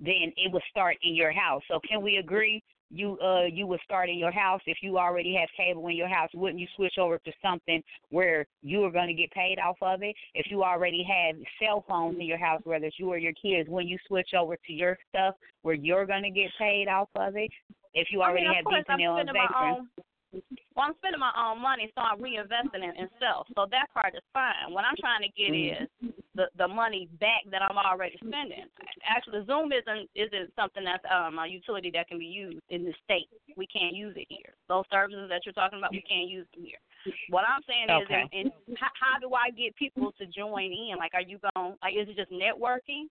Then it will start in your house. So can we agree you uh you would start in your house if you already have cable in your house wouldn't you switch over to something where you are going to get paid off of it if you already have cell phones in your house whether it's you or your kids when you switch over to your stuff where you're going to get paid off of it if you already I mean, have of course, I'm decent spending own well, I'm spending my own money, so I'm reinvesting it in self. So that part is fine. What I'm trying to get Mm-hmm. is the the money back that I'm already spending. Actually, XOOM isn't isn't something that's um a utility that can be used in the state. We can't use it here. Those services that you're talking about, we can't use them here. What I'm saying Okay. is, in, in, how, how do I get people to join in? Like, are you going? Like, is it just networking?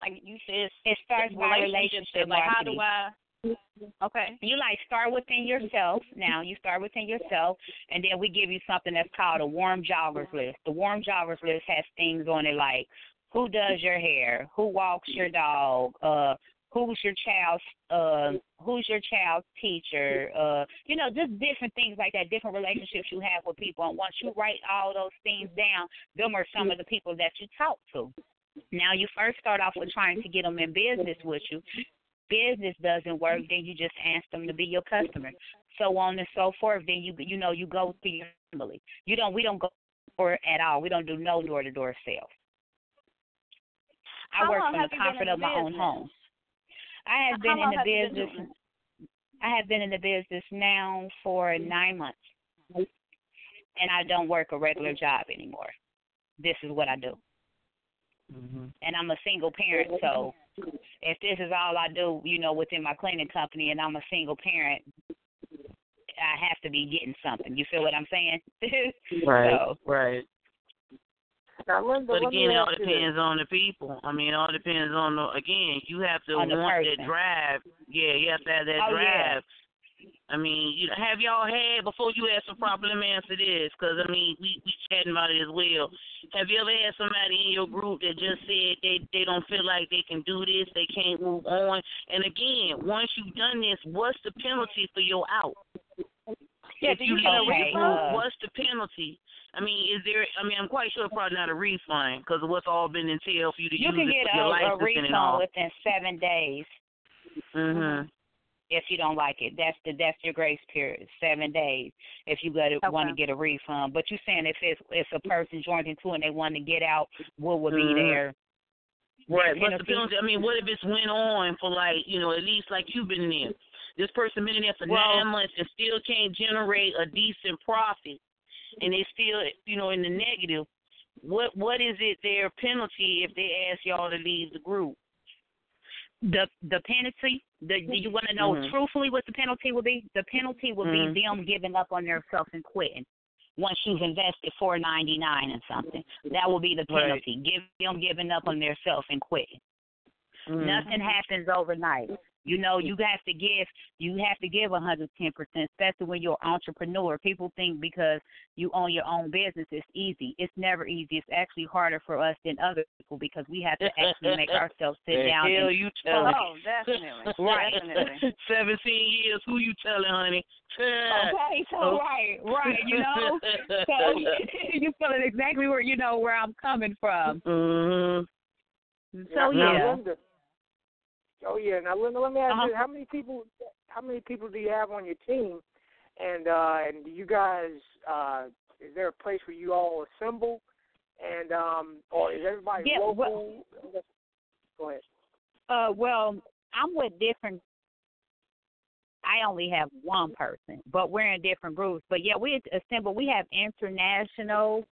Like you said, It starts by relationship Like, how do. I? Okay. You like start within yourself. Now you start within yourself, and then we give you something that's called a warm joggers list. The warm joggers list has things on it like who does your hair, who walks your dog, uh, who's your child's, uh, who's your child's teacher, uh, you know, just different things like that. Different relationships you have with people, and once you write all those things down, them are some of the people that you talk to. Now you first start off with trying to get them in business with you business doesn't work, then you just ask them to be your customer. So on and so forth. Then you you know you go to your family. You don't we don't go for at all. We don't do no door to door sales. I How work from the comfort in of my own home. I have How been in the have been business. I have been in the business now for nine months, and I don't work a regular job anymore. This is what I do mm-hmm. and I'm a single parent, so if this is all I do, you know, within my cleaning company, and I'm a single parent, I have to be getting something. You feel what I'm saying? Right. So, Right. Now, Linda, But let again, it all ask you depends on the people. I mean, it all depends on the. Again, you have to want person. that drive. Yeah, you have to have that Oh, yeah. drive. I mean, you have y'all had before you ask some proper let me answer this because I mean we we chatting about it as well. Have you ever had somebody in your group that just said they they don't feel like they can do this, they can't move on? And again, once you've done this, what's the penalty for your out? Yeah, if do you you get a refund? what's the penalty? I mean, is there? I mean, I'm quite sure probably not a refund because of what's all been entailed for you to you use can get a, a licensing and all. refund within seven days Mhm. If you don't like it. That's the that's your grace period, seven days. If you got Okay. want to get a refund, but you're saying if it's if a person joined into and they want to get out, what would be Mhm. their Right. What's the penalty? I mean, what if it's went on for like, you know, at least like you've been in there. This person been in there for Well- nine months and still can't generate a decent profit, and they still, you know, in the negative. What what is it their penalty if they ask y'all to leave the group? the the penalty. The, do you want to know Mhm. truthfully what the penalty will be? The penalty will Mhm. be them giving up on themselves and quitting. Once you've invested four ninety nine and something, that will be the Right. penalty. Give them giving up on themselves and quitting. Mhm. Nothing happens overnight. You know, you have to give you have to give a hundred ten percent, especially when you're an entrepreneur. People think because you own your own business it's easy. It's never easy. It's actually harder for us than other people because we have to actually make ourselves sit The down hell and you telling? Oh, definitely. Right. Definitely. Seventeen years. Who you telling, honey? Okay, so right, right, you know. So you feeling exactly where you know where I'm coming from. Mhm. So yeah. Oh yeah. Now, Linda, let me ask Uh-huh. you: How many people? How many people do you have on your team? And uh, and do you guys? Uh, is there a place where you all assemble? And um, or is everybody Yeah, local? well- Go ahead. Uh, well, I'm with different. I only have one person, but we're in different groups. But yeah, we assemble. We have international,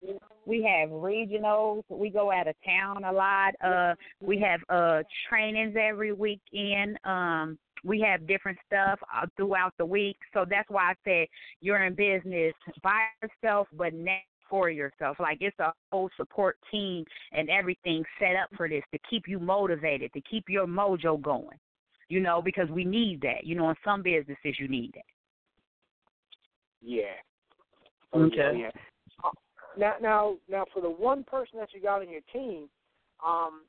we have regionals. We go out of town a lot. Uh, we have uh trainings every weekend. Um, we have different stuff uh, throughout the week. So that's why I said you're in business by yourself, but not for yourself. Like it's a whole support team and everything set up for this to keep you motivated, to keep your mojo going. You know, because we need that. You know, in some businesses you need that. Yeah. Oh, Okay. yeah. Uh, Now, now, now, for the one person that you got on your team, Um,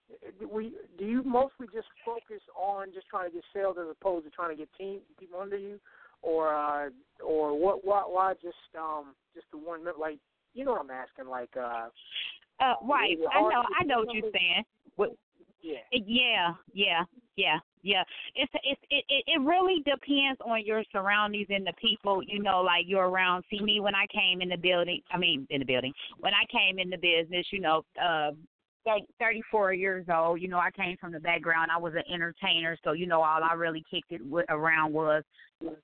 we do you mostly just focus on just trying to get sales as opposed to trying to get team people under you, or uh, or what? Why, why just um just the one like you know what I'm asking like uh. Uh, right. I know. I know what you're saying. What, Yeah. Yeah, yeah, yeah, yeah. It's it's it, it it really depends on your surroundings and the people you know, like you're around. See me when I came in the building. I mean, in the building when I came in the business. You know, uh, thir- 34 years old. You know, I came from the background. I was an entertainer, so you know, all I really kicked it with, around was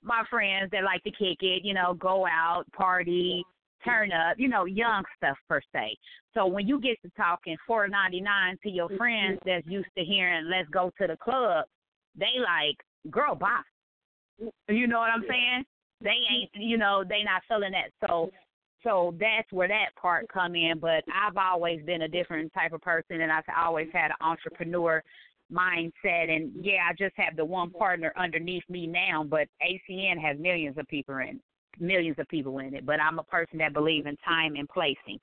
my friends that like to kick it. You know, go out, party, turn up. You know, young stuff per se. So when you get to talking four ninety nine to your friends that's used to hearing "Let's go to the club," they like, "Girl, bye." You know what I'm saying? They mm-hmm. ain't, you know, they not selling that. So, so that's where that part come in. But I've always been a different type of person, and I've always had an entrepreneur mindset. And yeah, I just have the one partner underneath me now, but ACN has millions of people in millions of people in it. But I'm a person that believe in time and placing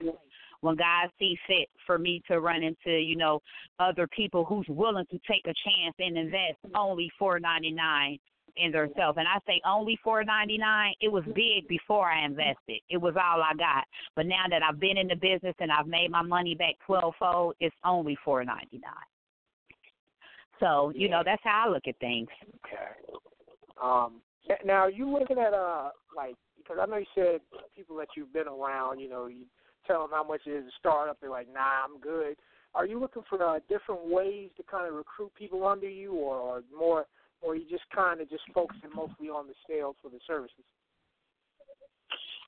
when God sees fit for me to run into, you know, other people who's willing to take a chance and invest only four ninety nine in themselves. And I say only four ninety nine, it was big before I invested. It was all I got. But now that I've been in the business and I've made my money back twelve fold, it's only four ninety nine. So, you know, that's how I look at things. Okay. Um, now you looking at uh like because I know you said people that you've been around, you know, you tell them how much it is to start up, they're like, nah, I'm good. Are you looking for uh, different ways to kind of recruit people under you, or, or more, or you just kind of just focusing mostly on the sales for the services?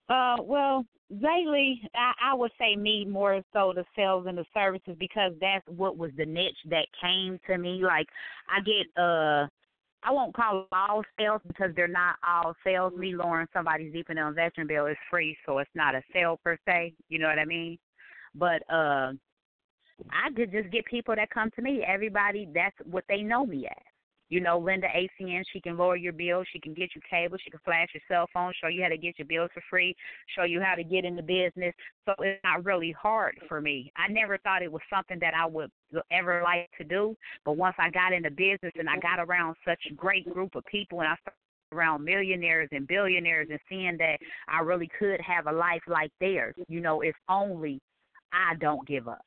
Uh, well, lately, I, I would say me more so the sales and the services because that's what was the niche that came to me. Like, I get uh, I won't call all sales because they're not all sales. Me lowering somebody's deep in the investment bill is free, so it's not a sale per se. You know what I mean? But uh, I could just get people that come to me. Everybody, that's what they know me as. You know, Linda ACN, she can lower your bill, she can get you cable, she can flash your cell phone, show you how to get your bills for free, show you how to get in the business. So it's not really hard for me. I never thought it was something that I would ever like to do, but once I got into business and I got around such a great group of people and I started around millionaires and billionaires and seeing that I really could have a life like theirs. You know, if only I don't give up.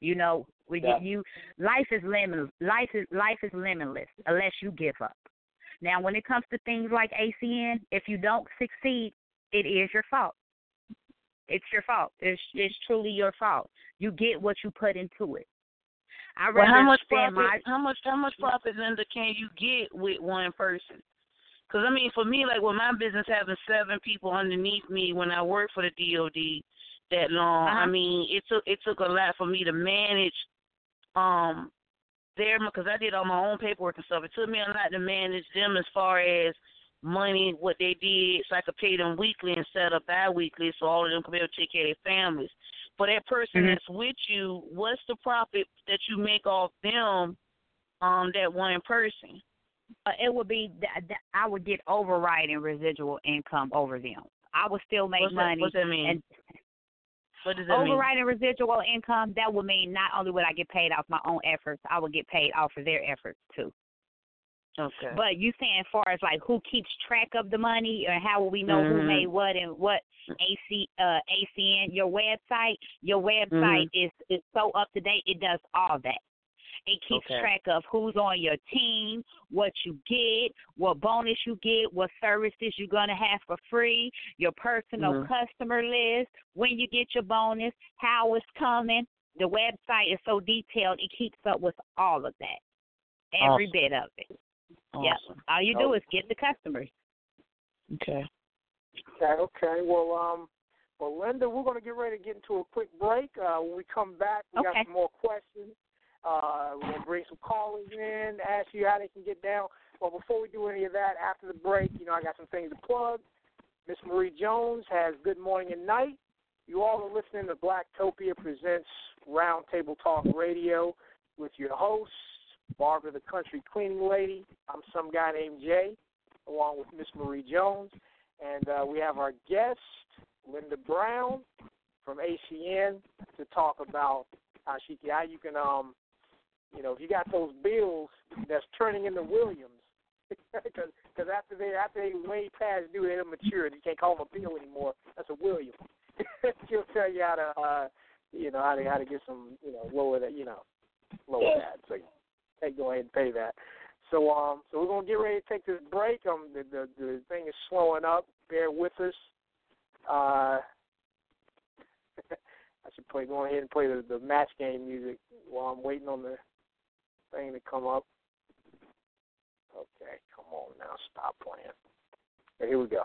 You know, we Yeah. you life is limitless. Life is life is limitless unless you give up. Now, when it comes to things like ACN, if you don't succeed, it is your fault. It's your fault. It's it's truly your fault. You get what you put into it. I Well, how much profit? my How much? How much profit, Linda, can you get with one person? Because I mean, for me, like with my business having seven people underneath me when I worked for the DoD that long, I Uh-huh. mean, it took it took a lot for me to manage um there because I did all my own paperwork and stuff. It took me a lot to manage them as far as money, what they did, so I could pay them weekly instead of bi-weekly, so all of them could be able to take care of their families. For that person Mhm. that's with you, what's the profit that you make off them, um, that one person? uh, it would be th- th- I would get overriding residual income over them. I would still make What's that- money. what's that mean? And What does that mean? overriding residual income that would mean not only would I get paid off my own efforts, I would get paid off of their efforts too. Okay. But you saying as far as like who keeps track of the money or how will we know who Mhm. made what and what AC uh ACN your website your website Mhm. is is so up to date it does all that. It keeps Okay. track of who's on your team, what you get, what bonus you get, what services you're gonna have for free, your personal Mhm. customer list, when you get your bonus, how it's coming. The website is so detailed it keeps up with all of that. Every Awesome. bit of it. Yep. Awesome. All you do is get the customers. Okay. Okay, okay. Well, um, well, Linda, we're going to get ready to get into a quick break. Uh, when we come back, we got some more questions. Uh, to bring some callers in, ask you how they can get down. Well, before we do any of that, after the break, you know, I got some things to plug. Miss Marie Jones has Good Morning and Night. You all are listening to Blacktopia Presents Roundtable Talk Radio with your hosts, Barbara the Country Cleaning Lady. I'm some guy named Jay, along with Miss Marie Jones. And uh, we have our guest, Linda Brown from ACN, to talk about how she how you can um you know if you got those bills that's turning into Williams. Because after they after they way past due they're mature. You can't call them a bill anymore. That's a William. She'll tell you how to uh you know how to how to get some you know lower that you know lower that. So hey go ahead and pay that. So um so we're gonna get ready to take this break. Um the the, the thing is slowing up. Bear with us. Uh I should play go ahead and play the, the match game music while I'm waiting on the thing to come up. Okay, come on now, stop playing. here we go.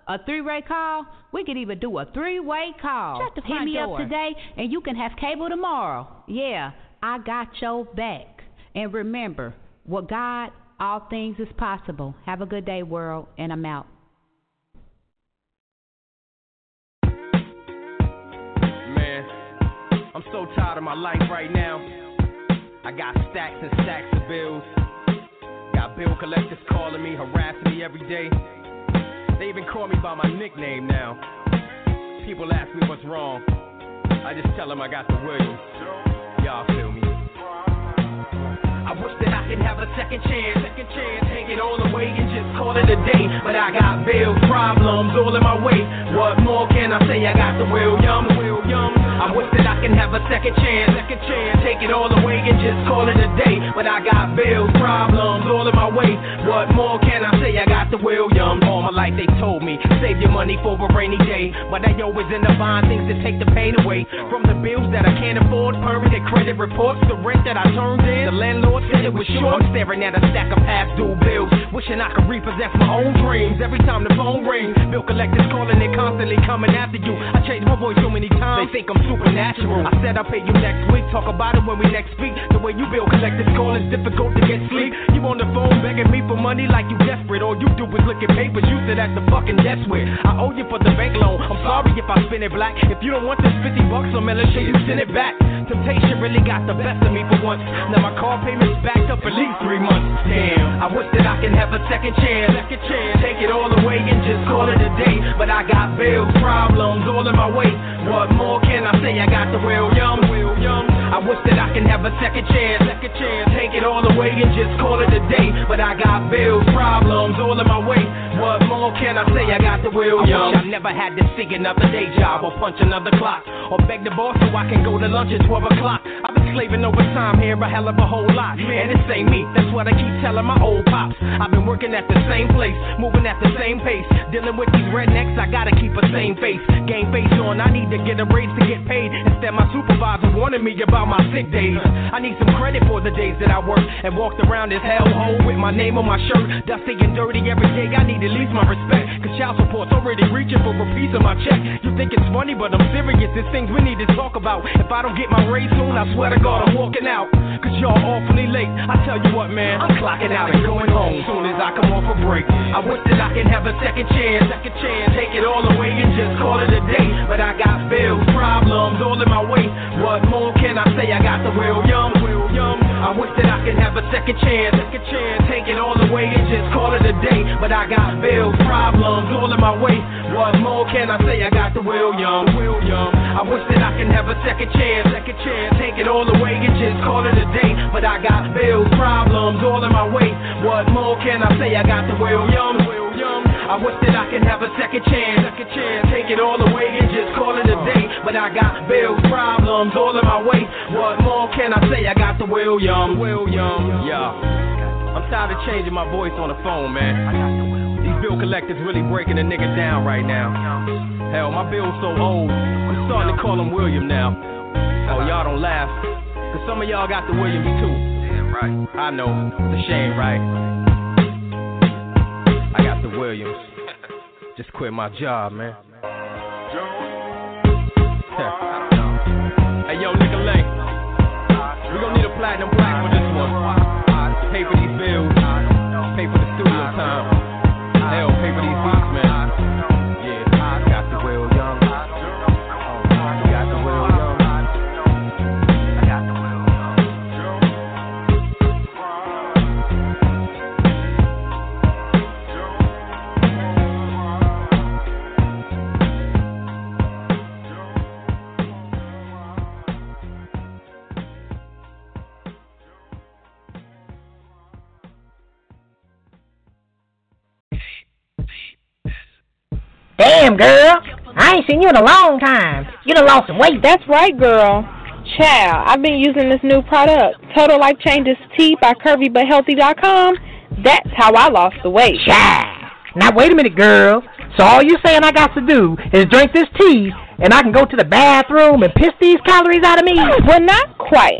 A three-way call? We could even do a three-way call. Shut the Hit front me door. up today, and you can have cable tomorrow. Yeah, I got your back. And remember, with God, all things is possible. Have a good day, world, and I'm out. Man, I'm so tired of my life right now. I got stacks and stacks of bills. Got bill collectors calling me, harassing me every day. They even call me by my nickname now. People ask me what's wrong. I just tell them I got the Williams. Y'all feel me? I wish that I could have a second chance, second chance, take it all away and just call it a day. But I got bills, problems all in my way. What more can I say? I got the Williams, Williams. I wish that I can have a second chance, second chance, take it all away and just call it a day. But I got bills, problems all in my way. What more can I say? I got the will, Williams. All my life they told me, save your money for a rainy day. But I always end up buying things to take the pain away. From the bills that I can't afford, permanent credit reports, the rent that I turned in. The landlord said it was short. I'm staring at a stack of past due bills, wishing I could repossess my own dreams. Every time the phone rings, bill collectors calling, they constantly coming after you. I changed my voice so many times, they think I'm supernatural. I said I'll pay you next week, talk about it when we next speak. The way you bill collectors call, it's difficult to get sleep. You on the phone begging me for money like you desperate. All you do is look at papers, you sit at the fucking desk with. I owe you for the bank loan. I'm sorry if I spin it black. If you don't want this 50 bucks, I'm gonna show you send it back. Temptation really got the best of me for once. Now my car payment's backed up at least three months. Damn, I wish that I could have a second chance. Second chance, take it all away and just call it a day. But I got bills, problems all in my way. What more can I say? I got the real young, real young. I wish that I can have a second chance, second chance, take it all away and just call it a day. But I got bills, problems all in my way. What more can I say? I got the young. I wish I never had to see another day job or punch another clock or beg the boss so I can go to lunch at 12 o'clock. I've been slaving overtime here a hell of a whole lot. Man, this ain't me. That's what I keep telling my old pops. I've been working at the same place, moving at the same pace. Dealing with these rednecks, I gotta keep a same face. Game face on, I need to get a raise to get paid. Instead, my supervisor warning me about my sick days. I need some credit for the days that I worked and walked around this hellhole with my name on my shirt. Dusty and dirty every day, I need at least my respect. Cause child support's already reaching for a piece of my check. You think it's funny, but I'm serious. There's things we need to talk about. If I don't get my raise soon, I swear to God, I'm walking out. Cause y'all awfully late. I tell you what, man, I'm clocking out and going home soon as I come off a break. I wish that I can have a second chance, second chance, take it all away and just call it a day. But I got bills, problems all in my way. What more can I say? I got the real young. I wish that I can have a second chance, second chance, take it all away and just call it a day. But I got bills, problems all in my way. What more can I say? I got the real young. I wish that I can have a second chance, second chance, take it all away and just call it a day. But I got bills, problems all in my way. What more can I say? I got the real young. I wish that I can have a second chance, second chance, take it all away and just call it a day. But I got bills, problems all in my way. What more can I say? I got the William, William, yeah. I'm tired of changing my voice on the phone, man. Bill collectors really breaking a nigga down right now. Hell, my bill's so old, I'm starting to call him William now. Oh, y'all don't laugh, cause some of y'all got the Williams too. Damn right. I know, it's a shame, right? I got the Williams. Just quit my job, man. hey, yo, nigga Lane. We gon' need a platinum plaque for this one. Pay for these bills. Pay for the studio time. For these beats, man. Damn, girl. I ain't seen you in a long time. You done lost some weight. That's right, girl. Child, I've been using this new product, Total Life Changes Tea by CurvyButHealthy.com. That's how I lost the weight. Child. Now, wait a minute, girl. So all you're saying I got to do is drink this tea, and I can go to the bathroom and piss these calories out of me? Well, not quite.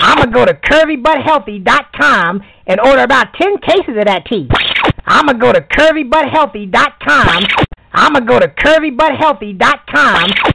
I'm gonna go to curvybuthealthy.com and order about 10 cases of that tea. I'm gonna go to curvybuthealthy.com. I'm gonna go to curvybuthealthy.com.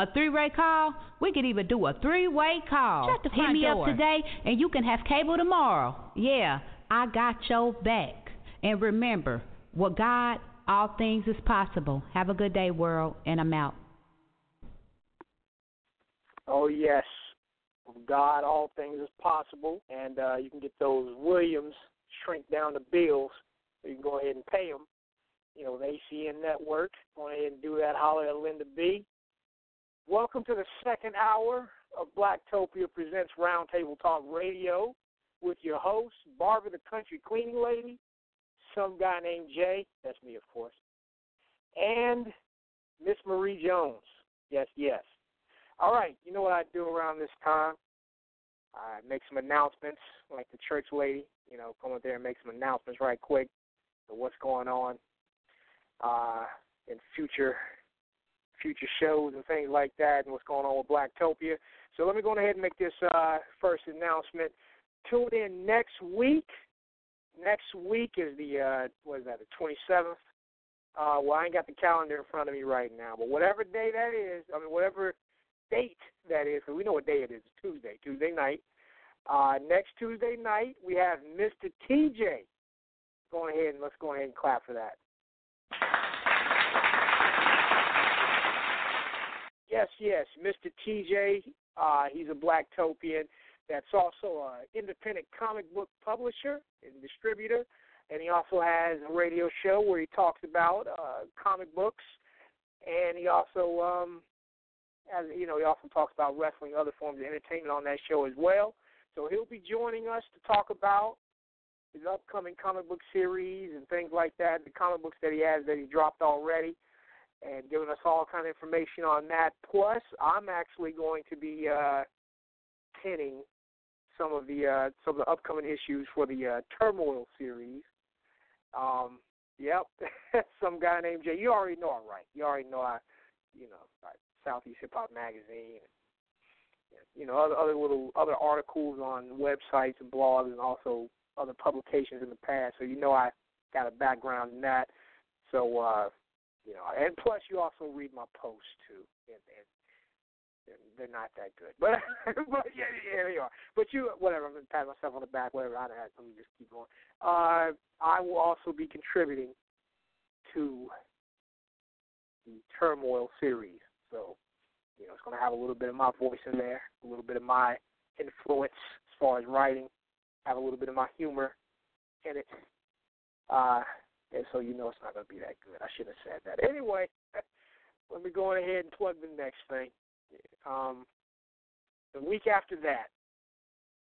A three way call? We could even do a three way call. Shut the Hit me door. up today and you can have cable tomorrow. Yeah, I got your back. And remember, with God, all things is possible. Have a good day, world, and I'm out. Oh yes, with God, all things is possible, and uh, you can get those Williams shrink down the bills. So you can go ahead and pay them. You know, with ACN Network. Go ahead and do that. Holler at Linda B. Welcome to the second hour of Blacktopia presents Roundtable Talk Radio with your host, Barbara the Country Cleaning Lady, some guy named Jay, that's me of course, and Miss Marie Jones. Yes, yes. All right, you know what I do around this time? I make some announcements, like the church lady. You know, come up there and make some announcements right quick of what's going on uh, in future future shows and things like that, and what's going on with Blacktopia. So let me go ahead and make this uh, first announcement. Tune in next week. Next week is the uh, what is that? The twenty seventh. Uh, well, I ain't got the calendar in front of me right now, but whatever day that is, I mean, whatever date that is, because we know what day it is. It's Tuesday, Tuesday night. Uh, next Tuesday night, we have Mr. TJ. Go ahead and let's go ahead and clap for that. Yes, yes, Mr. TJ. Uh, he's a Blacktopian that's also an independent comic book publisher and distributor, and he also has a radio show where he talks about uh, comic books, and he also, um, as you know, he also talks about wrestling, other forms of entertainment on that show as well. So he'll be joining us to talk about his upcoming comic book series and things like that, the comic books that he has that he dropped already. And giving us all kind of information on that. Plus, I'm actually going to be uh, pinning some of the uh, some of the upcoming issues for the uh, Turmoil series. Um, yep, some guy named Jay. You already know I'm right. You already know I, you know, right, Southeast Hip Hop Magazine. You know, other other little other articles on websites and blogs, and also other publications in the past. So you know I got a background in that. So uh, you know, and plus you also read my posts too, and, and they're not that good. But but yeah, yeah, they are. But you, whatever. I'm gonna pat myself on the back. Whatever. I. Let me just keep going. Uh, I will also be contributing to the Turmoil series. So, you know, it's gonna have a little bit of my voice in there, a little bit of my influence as far as writing, have a little bit of my humor in it. Uh, and so you know it's not gonna be that good. I should have said that. Anyway, let me go ahead and plug the next thing. Um, the week after that,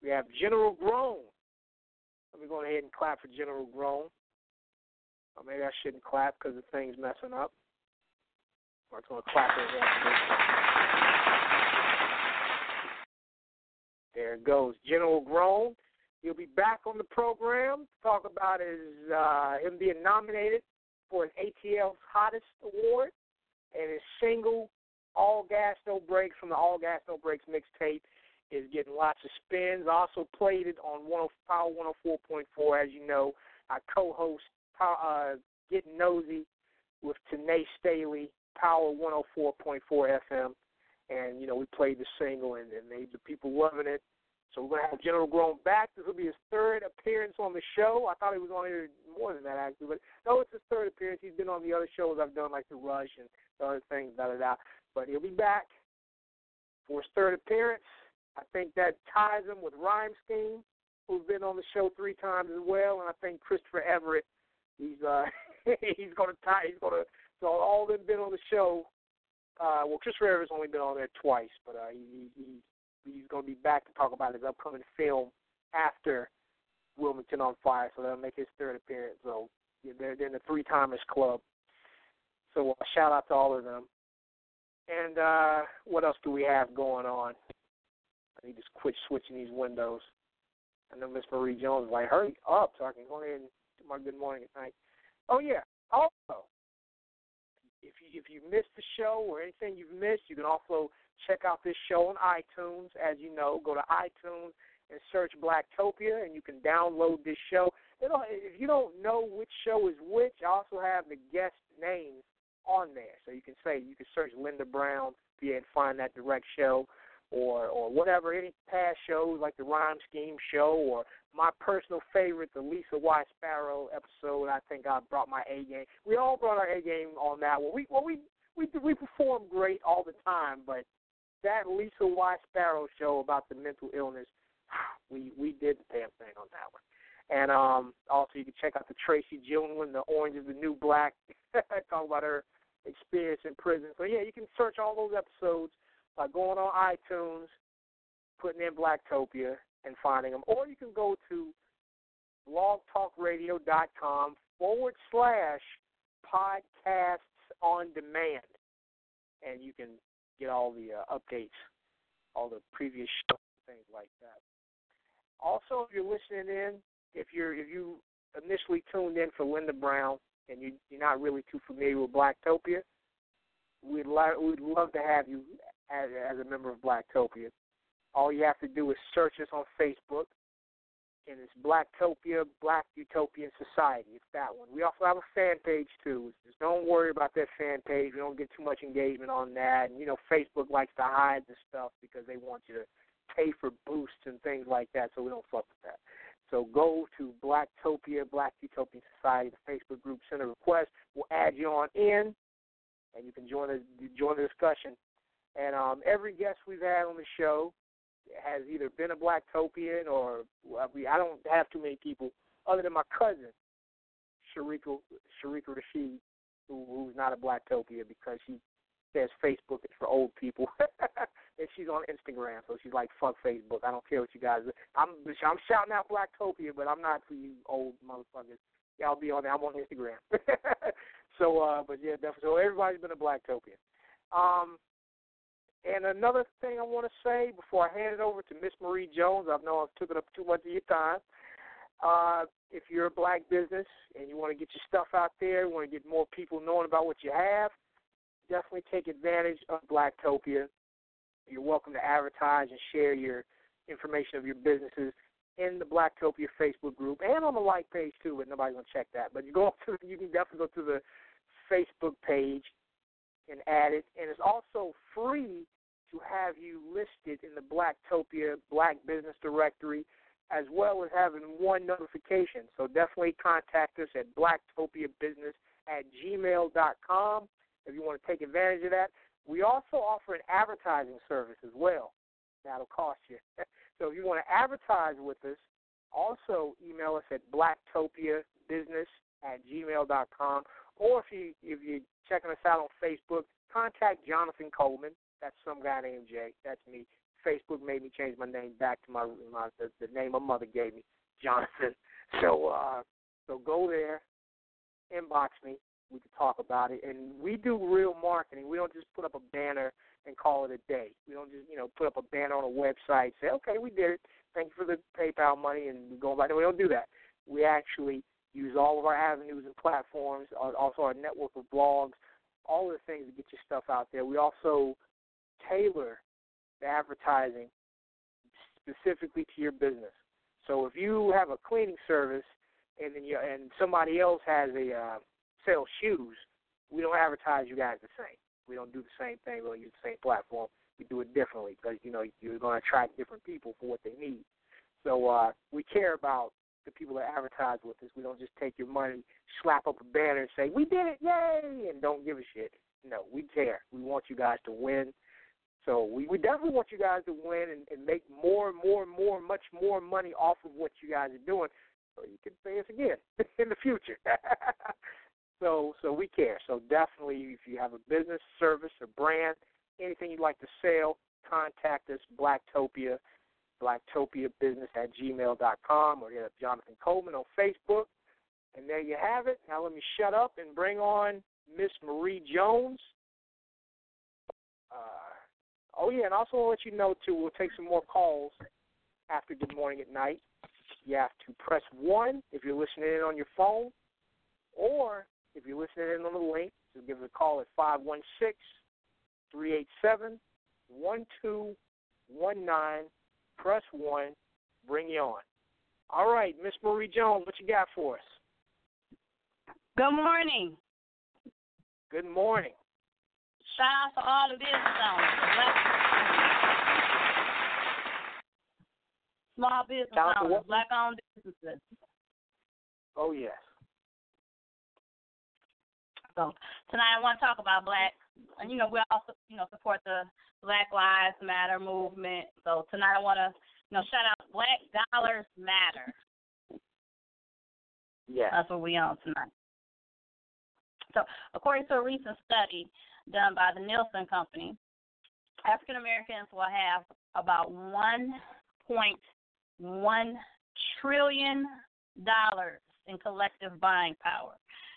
we have General Groan. Let me go ahead and clap for General Groan. Or maybe I shouldn't clap because the thing's messing up. Or it's going to clap There it goes. General Groan. He'll be back on the program to talk about his uh, him being nominated for an ATL's Hottest Award and his single all Gas No Brakes from the All Gas No Brakes mixtape is getting lots of spins. Also played it on oh, Power 104.4. As you know, I co-host uh, Getting Nosy with Tanae Staley, Power 104.4 FM, and you know we played the single, and, and they, the people loving it. So we're gonna have General Groan back. This will be his third appearance on the show. I thought he was on here more than that actually, but no, it's his third appearance. He's been on the other shows I've done, like the Rush and the other things, da da da. But he'll be back for his third appearance. I think that ties him with Rhyme Scheme, who's been on the show three times as well, and I think Christopher Everett, he's uh he's gonna tie he's gonna so all of them been on the show. Uh well Christopher Everett's only been on there twice, but uh he, he he's gonna be back to talk about his upcoming film after Wilmington on Fire, so that'll make his third appearance. So they're, they're in the three timers club. So uh, shout out to all of them. And uh, what else do we have going on? I need to quit switching these windows. I know Miss Marie Jones is like, hurry up so I can go ahead and do my good morning at night. Oh yeah. Also, if you if you missed the show or anything you've missed, you can also check out this show on iTunes. As you know, go to iTunes and search Blacktopia, and you can download this show. if you don't know which show is which, I also have the guest names on there. So you can say you can search Linda Brown, able find that direct show, or or whatever any past shows like the Rhyme Scheme show, or my personal favorite, the Lisa Y Sparrow episode. I think I brought my A game. We all brought our A game on that one. We well we we we perform great all the time, but that Lisa Y Sparrow show about the mental illness, we we did the damn thing on that one. And um also you can check out the Tracy Gilliland, the Orange is the New Black. Talk about her experience in prison. So yeah, you can search all those episodes by going on iTunes, putting in Blacktopia, and finding them, or you can go to blogtalkradio.com forward slash podcasts on demand, and you can get all the uh, updates, all the previous shows, things like that. Also, if you're listening in, if you're if you initially tuned in for Linda Brown, and you, you're not really too familiar with Blacktopia, we'd, lo- we'd love to have you as, as a member of Blacktopia. All you have to do is search us on Facebook, and it's Blacktopia, Black Utopian Society. It's that one. We also have a fan page too. Just don't worry about that fan page. We don't get too much engagement on that. And you know, Facebook likes to hide the stuff because they want you to pay for boosts and things like that. So we don't fuck with that. So go to Blacktopia, Black Utopian Society, the Facebook group, send a request. We'll add you on in, and you can join the join the discussion. And um, every guest we've had on the show has either been a Blacktopian or I don't have too many people other than my cousin, Sharika Sharika Rashid, who, who's not a Blacktopia because she says Facebook is for old people, and she's on Instagram, so she's like, "Fuck Facebook. I don't care what you guys." I'm I'm shouting out Blacktopia, but I'm not for you old motherfuckers. Y'all be on there. I'm on Instagram. so, uh, but yeah, definitely. So everybody's been a Blacktopian. Um, and another thing I want to say before I hand it over to Miss Marie Jones, I know I've taken up too much of your time. Uh, if you're a black business and you want to get your stuff out there, you want to get more people knowing about what you have, definitely take advantage of Blacktopia. You're welcome to advertise and share your information of your businesses in the Blacktopia Facebook group and on the like page too, but nobody's gonna check that. But you go to you can definitely go to the Facebook page and add it, and it's also free to have you listed in the Blacktopia Black Business Directory, as well as having one notification. So definitely contact us at blacktopiabusiness at gmail.com if you want to take advantage of that. We also offer an advertising service as well. That'll cost you. so if you want to advertise with us, also email us at blacktopiabusiness at gmail.com. Or if you if you're checking us out on Facebook, contact Jonathan Coleman. That's some guy named Jay. That's me. Facebook made me change my name back to my, my the, the name my mother gave me, Jonathan. So uh, so go there, inbox me. We can talk about it, and we do real marketing. We don't just put up a banner and call it a day. We don't just you know put up a banner on a website, say okay we did it, thank you for the PayPal money, and we go it. We don't do that. We actually use all of our avenues and platforms, also our network of blogs, all of the things to get your stuff out there. We also tailor advertising specifically to your business. So if you have a cleaning service and then you and somebody else has a uh, sells shoes, we don't advertise you guys the same. We don't do the same thing. We don't use the same platform. We do it differently because you know you're going to attract different people for what they need. So uh, we care about the people that advertise with us. We don't just take your money, slap up a banner, and say we did it, yay, and don't give a shit. No, we care. We want you guys to win. So we, we definitely want you guys to win and, and make more and more and more, much more money off of what you guys are doing, so you can pay us again in the future. so so we care. So definitely, if you have a business, service, or brand, anything you'd like to sell, contact us. Blacktopia, blacktopiabusiness at gmail.com, or hit up Jonathan Coleman on Facebook. And there you have it. Now let me shut up and bring on Miss Marie Jones. Uh, Oh yeah, and also I'll let you know too. We'll take some more calls after Good Morning at Night. You have to press one if you're listening in on your phone, or if you're listening in on the link, just give us a call at five one six three eight seven one two one nine. Press one, bring you on. All right, Miss Marie Jones, what you got for us? Good morning. Good morning. Shout out to all the business owners. Small business owners, black owned businesses. Oh yes. So tonight I want to talk about black and you know, we also, you know, support the Black Lives Matter movement. So tonight I wanna, you know, shout out Black Dollars Matter. Yeah. That's what we on tonight. So according to a recent study, done by the Nielsen Company, African Americans will have about $1.1 trillion in collective buying power.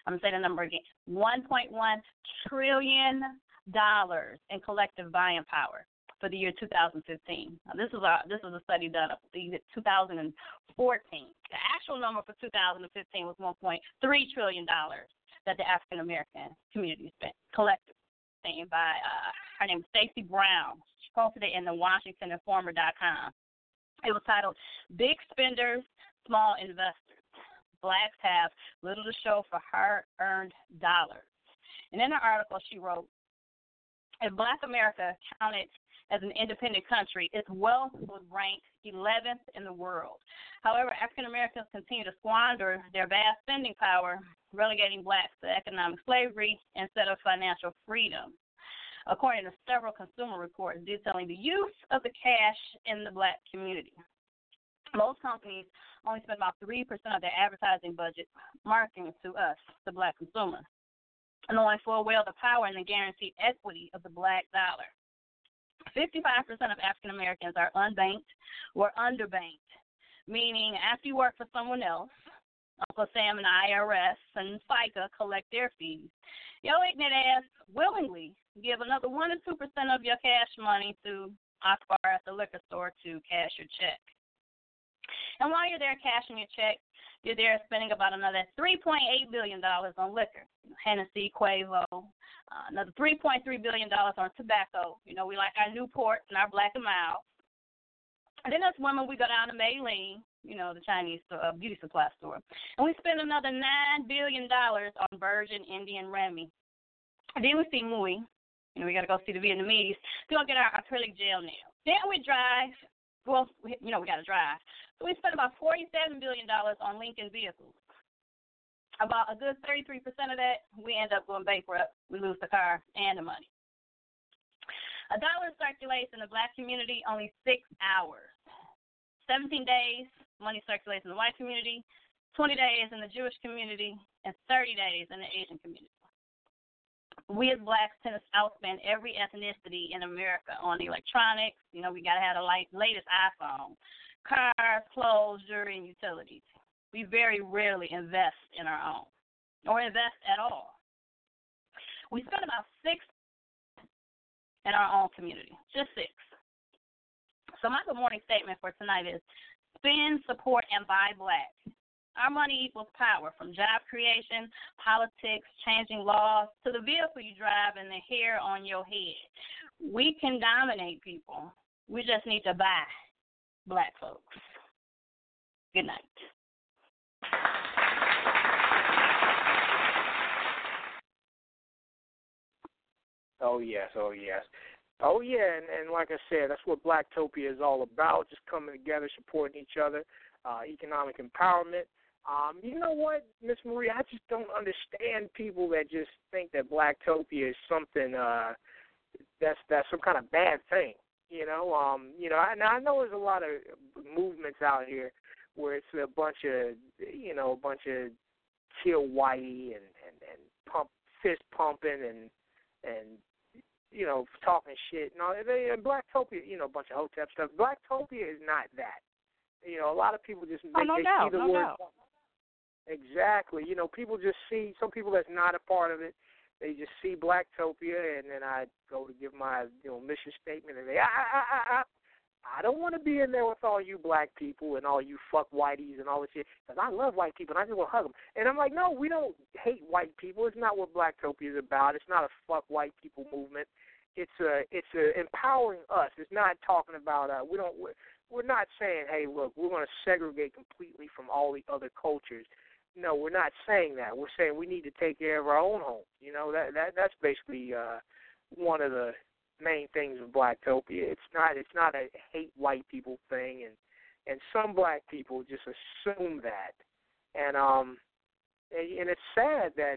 I'm to say the number again $1.1 trillion in collective buying power for the year 2015. Now, this is a this is a study done in 2014. The actual number for 2015 was 1.3 trillion dollars that the African American community spent collectively thing by uh, her name is Stacey Brown. She posted it in the WashingtonInformer.com. It was titled "Big Spenders, Small Investors." Blacks have little to show for hard-earned dollars. And in the article, she wrote, "If Black America counted as an independent country, its wealth would rank 11th in the world. However, African Americans continue to squander their vast spending power relegating blacks to economic slavery instead of financial freedom. According to several consumer reports detailing the use of the cash in the black community. Most companies only spend about 3% of their advertising budget marketing to us, the black consumer, knowing full well the power and the guaranteed equity of the black dollar. 55% of African Americans are unbanked or underbanked, meaning after you work for someone else, Uncle Sam and IRS and FICA collect their fees. Your ignorant ass willingly give another one or two percent of your cash money to Akbar at the liquor store to cash your check. And while you're there cashing your check, you're there spending about another $3.8 billion on liquor, Hennessy, Quavo, uh, another $3.3 billion on tobacco. You know, we like our Newports and our Black and Mild. And then as women, we go down to Maylene, you know, the Chinese uh, beauty supply store, and we spend another $9 billion on Virgin Indian Remy. And then we see Mui, you know, we got to go see the Vietnamese to go get our acrylic gel nails. Then we drive. Well, we, you know, we got to drive. So we spent about $47 billion on Lincoln vehicles. About a good 33% of that, we end up going bankrupt. We lose the car and the money. A dollar circulates in the black community only six hours. 17 days, money circulates in the white community, 20 days in the Jewish community, and 30 days in the Asian community we as blacks tend to outspend every ethnicity in America on electronics. You know, we got to have the latest iPhone, cars, clothes, jewelry, and utilities. We very rarely invest in our own or invest at all. We spend about six in our own community, just six. So my good morning statement for tonight is spend, support, and buy black. Our money equals power from job creation, politics, changing laws, to the vehicle you drive and the hair on your head. We can dominate people. We just need to buy black folks. Good night. Oh yes, oh yes. Oh yeah, and, and like I said, that's what Blacktopia is all about, just coming together, supporting each other, uh, economic empowerment. Um, you know what, Miss Marie, I just don't understand people that just think that Blacktopia is something uh that's that's some kind of bad thing. You know, um, you know, I, now I know there's a lot of movements out here where it's a bunch of you know, a bunch of chill whitey and, and, and pump fist pumping and and you know, talking shit. No, they and Blacktopia, you know, a bunch of hotep stuff. Blacktopia is not that. You know, a lot of people just oh, no they doubt, see the no word doubt. Exactly. You know, people just see some people that's not a part of it. They just see Blacktopia, and then I go to give my you know mission statement, and they I I I, I I don't want to be in there with all you black people and all you fuck whiteys and all this shit because I love white people and I just want to hug them. And I'm like, no, we don't hate white people. It's not what Blacktopia is about. It's not a fuck white people movement. It's a it's a empowering us. It's not talking about uh we don't we're, we're not saying hey look we're going to segregate completely from all the other cultures no, we're not saying that. We're saying we need to take care of our own homes. You know that that that's basically uh, one of the main things of Blacktopia. It's not it's not a hate white people thing, and and some black people just assume that, and um, and, and it's sad that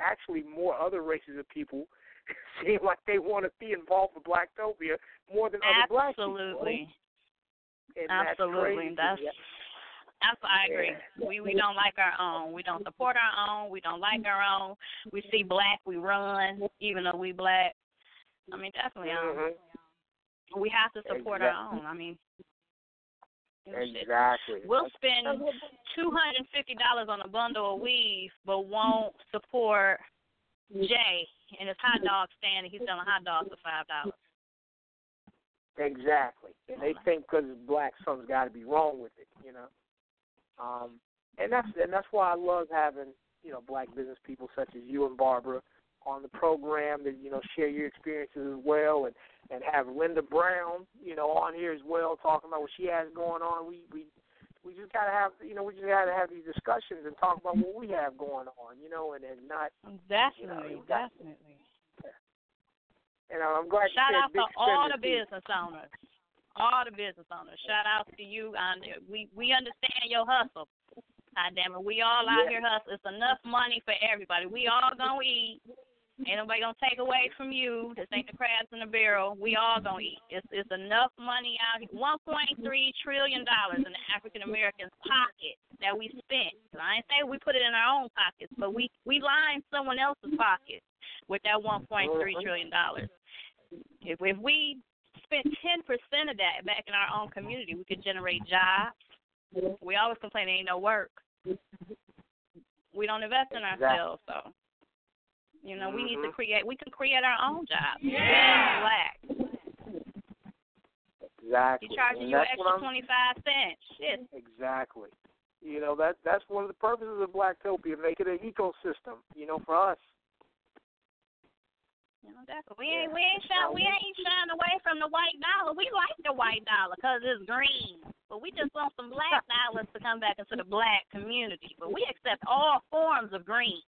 actually more other races of people seem like they want to be involved with Blacktopia more than other black people. Absolutely. Absolutely. That's, crazy. That's that's I agree. We we don't like our own. We don't support our own. We don't like our own. We see black, we run, even though we black. I mean, definitely. Um, Mhm. we have to support Exactly. our own. I mean, you know, shit. Exactly. We'll spend two hundred and fifty dollars on a bundle of weave, but won't support Jay and his hot dog stand. And he's selling hot dogs for five dollars. Exactly. And they think because it's black, something's got to be wrong with it, you know. Um, and that's and that's why I love having you know black business people such as you and Barbara on the program that you know share your experiences as well, and and have Linda Brown you know on here as well talking about what she has going on. We we we just gotta have you know we just gotta have these discussions and talk about what we have going on, you know, and and not Definitely, you know, got- definitely. and I'm glad you Shout said out to all the business owners. All the business owners. Shout out to you. And we we understand your hustle. God damn it, we all out Yeah. here hustle. It's enough money for everybody. We all gonna eat. Ain't nobody gonna take away from you. This ain't the crabs in the barrel. We all gonna eat. It's it's enough money out here. One point three trillion dollars in the African Americans' pocket that we spent. I ain't saying we put it in our own pockets, but we we line someone else's pocket with that one point three trillion dollars. If if we spent ten percent of that back in our own community, we could generate jobs. We always complain there ain't no work. We don't invest in Exactly. ourselves, so you know we need to Mhm. create. We can create our own jobs. Yeah. Black. Exactly. You charging you an extra twenty five cents. Shit. Exactly. You know that that's one of the purposes of Blacktopia, make it an ecosystem. You know, for us. You know, that's we ain't we ain't shy, we ain't shying away from the white dollar. We like the white dollar 'cause it's green, but we just want some black dollars to come back into the black community. But we accept all forms of green.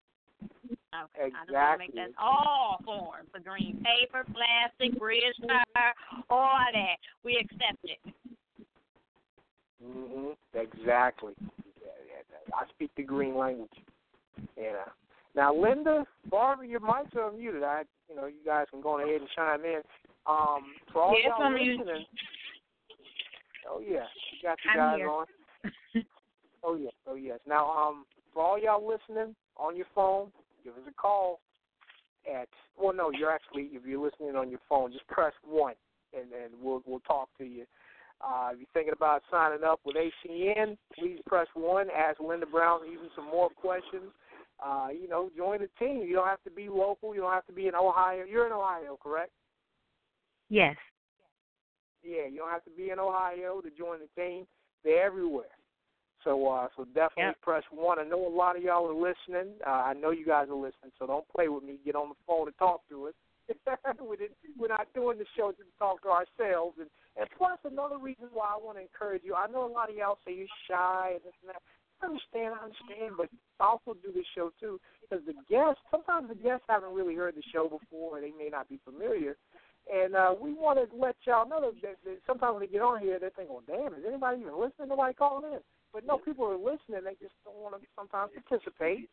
Okay, I just want to make that Exactly. all forms of green: paper, plastic, bridge tire, all that. We accept it. hmm Exactly. Yeah, yeah, I speak the green language. Yeah. Now, Linda, Barbara, your mics are muted. I, you know, you guys can go ahead and chime in. Um, for all Yes, y'all I'm muted. listening. Oh yeah, you got you guys on. Oh yes, oh yes. Now, um, for all y'all listening on your phone, give us a call at. Well, no, you're actually if you're listening on your phone, just press one, and and we'll we'll talk to you. Uh, if you're thinking about signing up with ACN, please press one. Ask Linda Brown even some more questions. Uh, you know, join the team. You don't have to be local. You don't have to be in Ohio. You're in Ohio, correct? Yes. Yeah, you don't have to be in Ohio to join the team. They're everywhere. So uh so definitely Yep. press one. I know a lot of y'all are listening. Uh, I know you guys are listening, so don't play with me. Get on the phone and talk to us. We're not doing the show to talk to ourselves. And, and plus another reason why I want to encourage you, I know a lot of y'all say you're shy and this and that. I understand, I understand, but also do this show too because the guests, sometimes the guests haven't really heard the show before, they may not be familiar. And uh, we want to let y'all know that, that, that sometimes when they get on here, they think, well, damn, is anybody even listening? Nobody calling in. But no, people are listening. They just don't want to sometimes participate.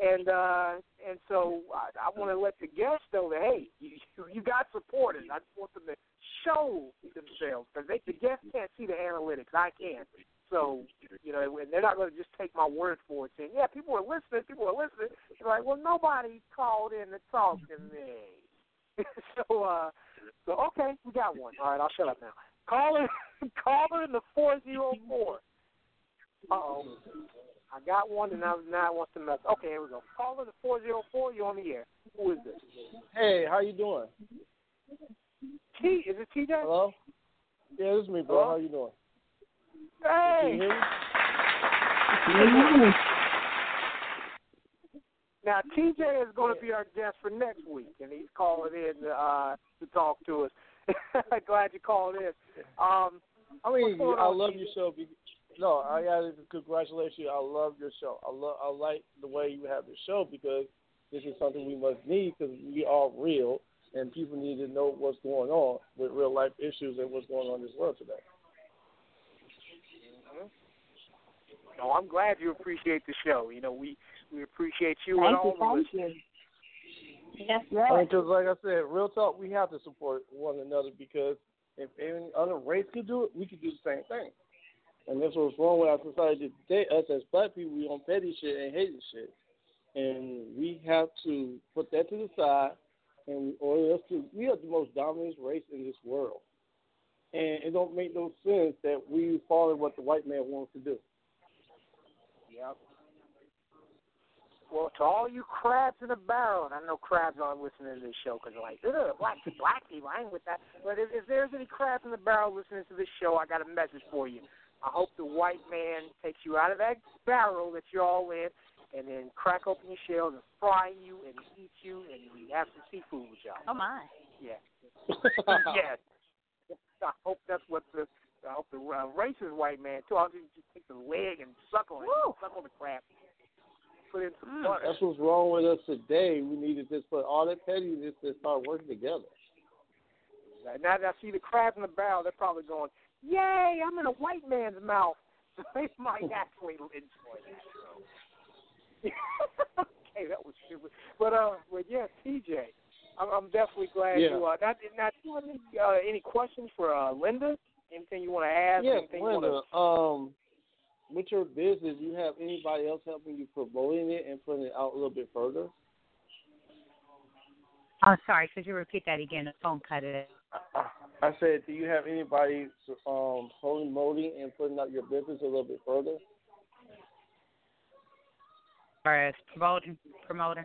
And uh, and so I, I want to let the guests know that hey, you, you got supporters. I just want them to show themselves because the guests can't see the analytics. I can. So you know, and they're not going to just take my word for it, saying yeah, people are listening. People are listening. They're like, well, nobody called in to talk to me. so uh, so okay, we got one. All right, I'll shut up now. Caller, caller in the four zero four. Uh oh. I got one, and now now it wants to mess. Okay, here we go. Caller the four zero four. You on the air? Who is this? Hey, how you doing? T. Is it TJ? Hello? Yeah, this is me, bro. Hello? How you doing? Hey. Can you? Now TJ is going to be our guest for next week, and he's calling in uh, to talk to us. Glad you called in. Um, I mean, I on, love TJ? your show. No, I got to congratulate you. I love your show. I love, I like the way you have your show because this is something we must need because we are real, and people need to know what's going on with real life issues and what's going on in this world today. No, I'm glad you appreciate the show. You know, we we appreciate you Thank and you, all the thank listeners. Yes, I mean, because like I said, real talk, we have to support one another because if any other race could do it, we could do the same thing. And that's what's wrong with our society today. Us as black people, we on petty shit and hating shit, and we have to put that to the side, and we, or else to, we are the most dominant race in this world, and it don't make no sense that we follow what the white man wants to do. Yep. Well, to all you crabs in a barrel, and I know crabs aren't listening to this show because they're like, ugh, black, black people, I ain't with that. But if, if there's any crabs in the barrel listening to this show, I got a message for you. I hope the white man takes you out of that barrel that you're all in and then crack open your shells and fry you and eat you and have some seafood with y'all. Oh my. Yeah. yeah. I hope that's what the I hope the uh, racist white man too. I'll just, just take the leg and suck on it, suck on the crab, put in some butter. That's what's wrong with us today. We need to just put all that pettiness to start working together. Now, that I see the crabs in the barrel. They're probably going, "Yay! I'm in a white man's mouth." So they might actually enjoy that. okay, that was stupid. But uh, but yeah, TJ, I'm, I'm definitely glad Yeah. you. Uh, not not do you have any, uh, any questions for uh, Linda? Anything you want to ask? Yeah, Anything you wanna- Um, with your business, you have anybody else helping you promoting it and putting it out a little bit further? Oh, sorry. Could you repeat that again? The phone cut it. I said, do you have anybody um promoting and putting out your business a little bit further? far as promoting, promoter.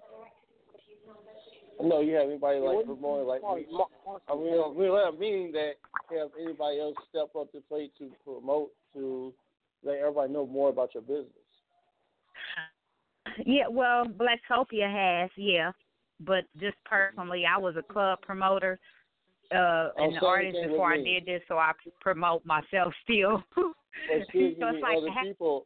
No, you have anybody like promoting like me. I mean, we don't mean that have anybody else step up to plate to promote to let everybody know more about your business. Yeah, well, Blacktopia has, yeah. But just personally, I was a club promoter uh Oh, and the same artist before I did this, so I promote myself still. But So it's like other people.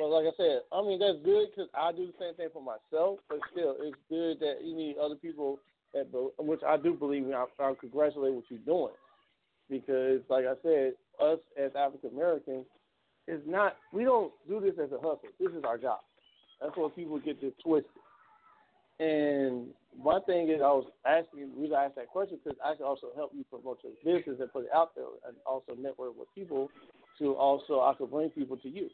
But like I said, I mean that's good because I do the same thing for myself. But still, it's good that you need other people that, which I do believe in. I, I congratulate what you're doing because, like I said, us as African Americans is not. We don't do this as a hustle. This is our job. That's what people get this twisted. And my thing is, I was asking, the reason I asked that question because I can also help you promote your business and put it out there, and also network with people. To also, I could bring people to you.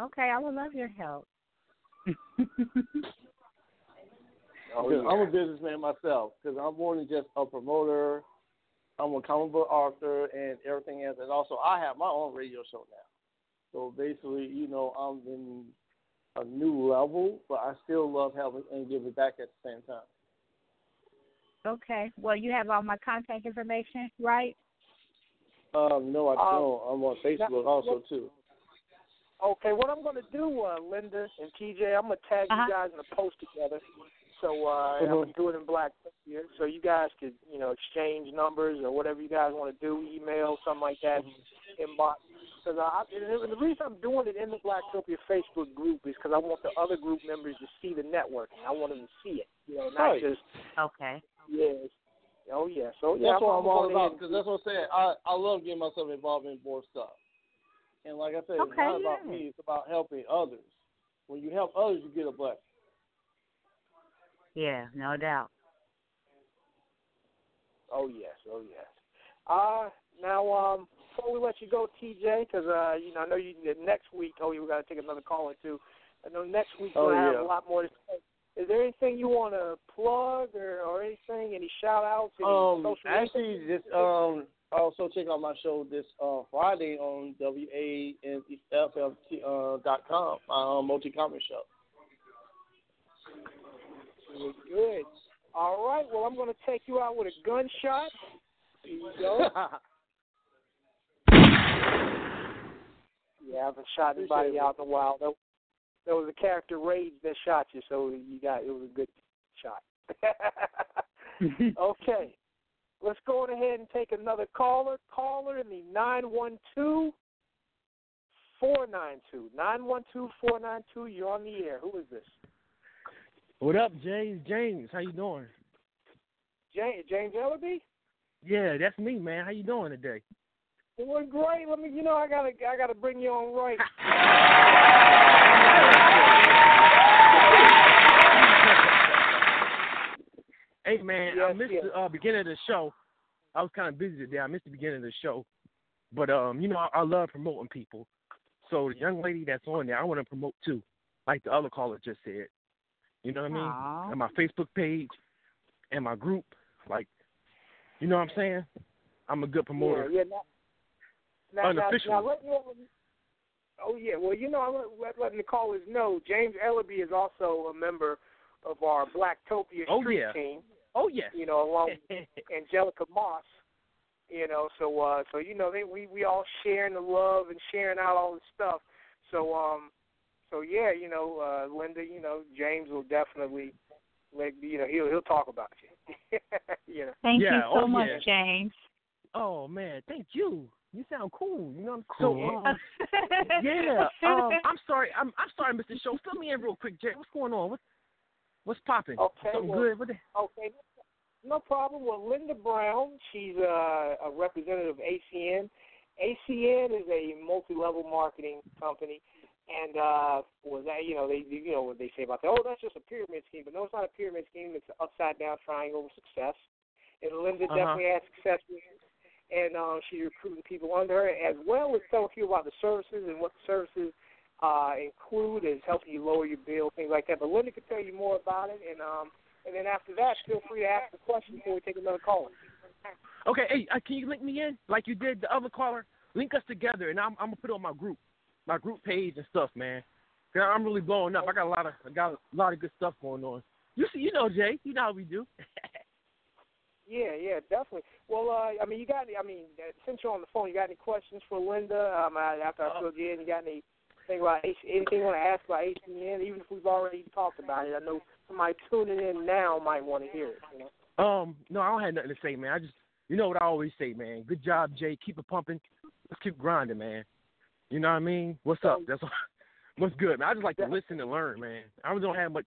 Okay, I would love your help. Oh, I'm a businessman myself because I'm more than just a promoter. I'm a comic book author and everything else, and also I have my own radio show now. So basically, you know, I'm in a new level, but I still love helping and giving back at the same time. Okay. Well, you have all my contact information, right? Um, no, I Uh, don't. I'm on Facebook also too. Okay, what I'm going to do, uh, Linda and TJ, I'm going to tag Uh-huh. you guys in a post together. So uh, I'm Mhm. going to do it in black here, so you guys could, you know, exchange numbers or whatever you guys want to do, email, something like that, inbox. Because I, the reason I'm doing it in the Blacktopia Facebook group is because I want the other group members to see the networking. I want them to see it, you know, not Right. just Okay. yes. Oh yeah, so yeah, that's what I'm gonna all about because that's what I'm saying. I I love getting myself involved in more stuff. And like I said, it's Okay, not about me. It's about helping others. When you help others, you get a blessing. Yeah, no doubt. Oh yes, oh yes. Uh now um before we let you go, TJ, because uh you know I know you next week. Oh, you got to take another call or two. I know next week Oh, we'll have yeah. a lot more to say. Is there anything you want to plug or or anything? Any shout outs? Any Um, social actually, just um, also check out my show this uh Friday on WANFFT uh, dot com, my um, multi comedy show. Good. All right. Well, I'm going to take you out with a gunshot. Here you go. Yeah, I haven't shot anybody out in a while. There, there was a character Rage that shot you, so you got it was a good shot. okay, let's go ahead and take another caller. Caller in the nine one two four nine two nine one two four nine two. You're on the air. Who is this? What up, James? James, how you doing? James James Ellaby. Yeah, that's me, man. How you doing today? Doing great. Let me. You know, I gotta I gotta bring you on right. Hey, man, I missed yes. the uh, beginning of the show. I was kind of busy today. I missed the beginning of the show, but um, you know, I, I love promoting people. So the young lady that's on there, I want to promote too, like the other caller just said. You know what I mean? Aw. And my Facebook page and my group, like, you know what I'm saying? I'm a good promoter. Yeah, yeah. Now, now, now, now let Oh yeah, well you know I'm let, letting the callers know James Ellaby is also a member of our Blacktopia Oh, street yeah. team. Oh yes. You know, along with Angelica Moss. You know, so uh so you know they we we all sharing the love and sharing out all the stuff. So um so yeah, you know, uh Linda, you know, James will definitely like you know, he'll he'll talk about you. you know. Thank Yeah, you so oh, much, yeah. James. Oh man, thank you. You sound cool. You know, I'm Cool. so um, yeah. Um, I'm sorry. I'm I'm sorry, Mr. Show. Fill me in real quick, Jay. What's going on? What's what's popping? Okay, Something well, good? What the, Okay, no problem. Well, Linda Brown, she's uh, a representative of ACN. ACN is a multi-level marketing company, and uh, was that you know they you know what they say about that? Oh, that's just a pyramid scheme, but no, it's not a pyramid scheme. It's an upside down triangle of success. And Linda Uh-huh. definitely has success with it. And um, she's recruiting people under her, as well as telling people about the services and what the services uh, include is helping you lower your bill, things like that. But Linda can tell you more about it, and um, and then after that, feel free to ask the question before we take another call. okay, hey, uh, can you link me in like you did the other caller? Link us together, and I'm I'm gonna put it on my group, my group page and stuff, man. Yeah, I'm really blowing up. I got a lot of I got a lot of good stuff going on. You see, you know, Jay, you know how we do. Yeah, yeah, definitely. Well, uh, I mean, you got. I mean, uh, since you're on the phone, you got any questions for Linda? Um, I- after I filled you in, you got any thing about H- anything you want to ask about ACN? Even if we've already talked about it, I know somebody tuning in now might want to hear it. You know. Um, no, I don't have nothing to say, man. I just, you know what I always say, man. Good job, Jay. Keep it pumping. Let's keep grinding, man. You know what I mean? What's up? That's all. What's good, man. I just like to listen and learn, man. I don't have much.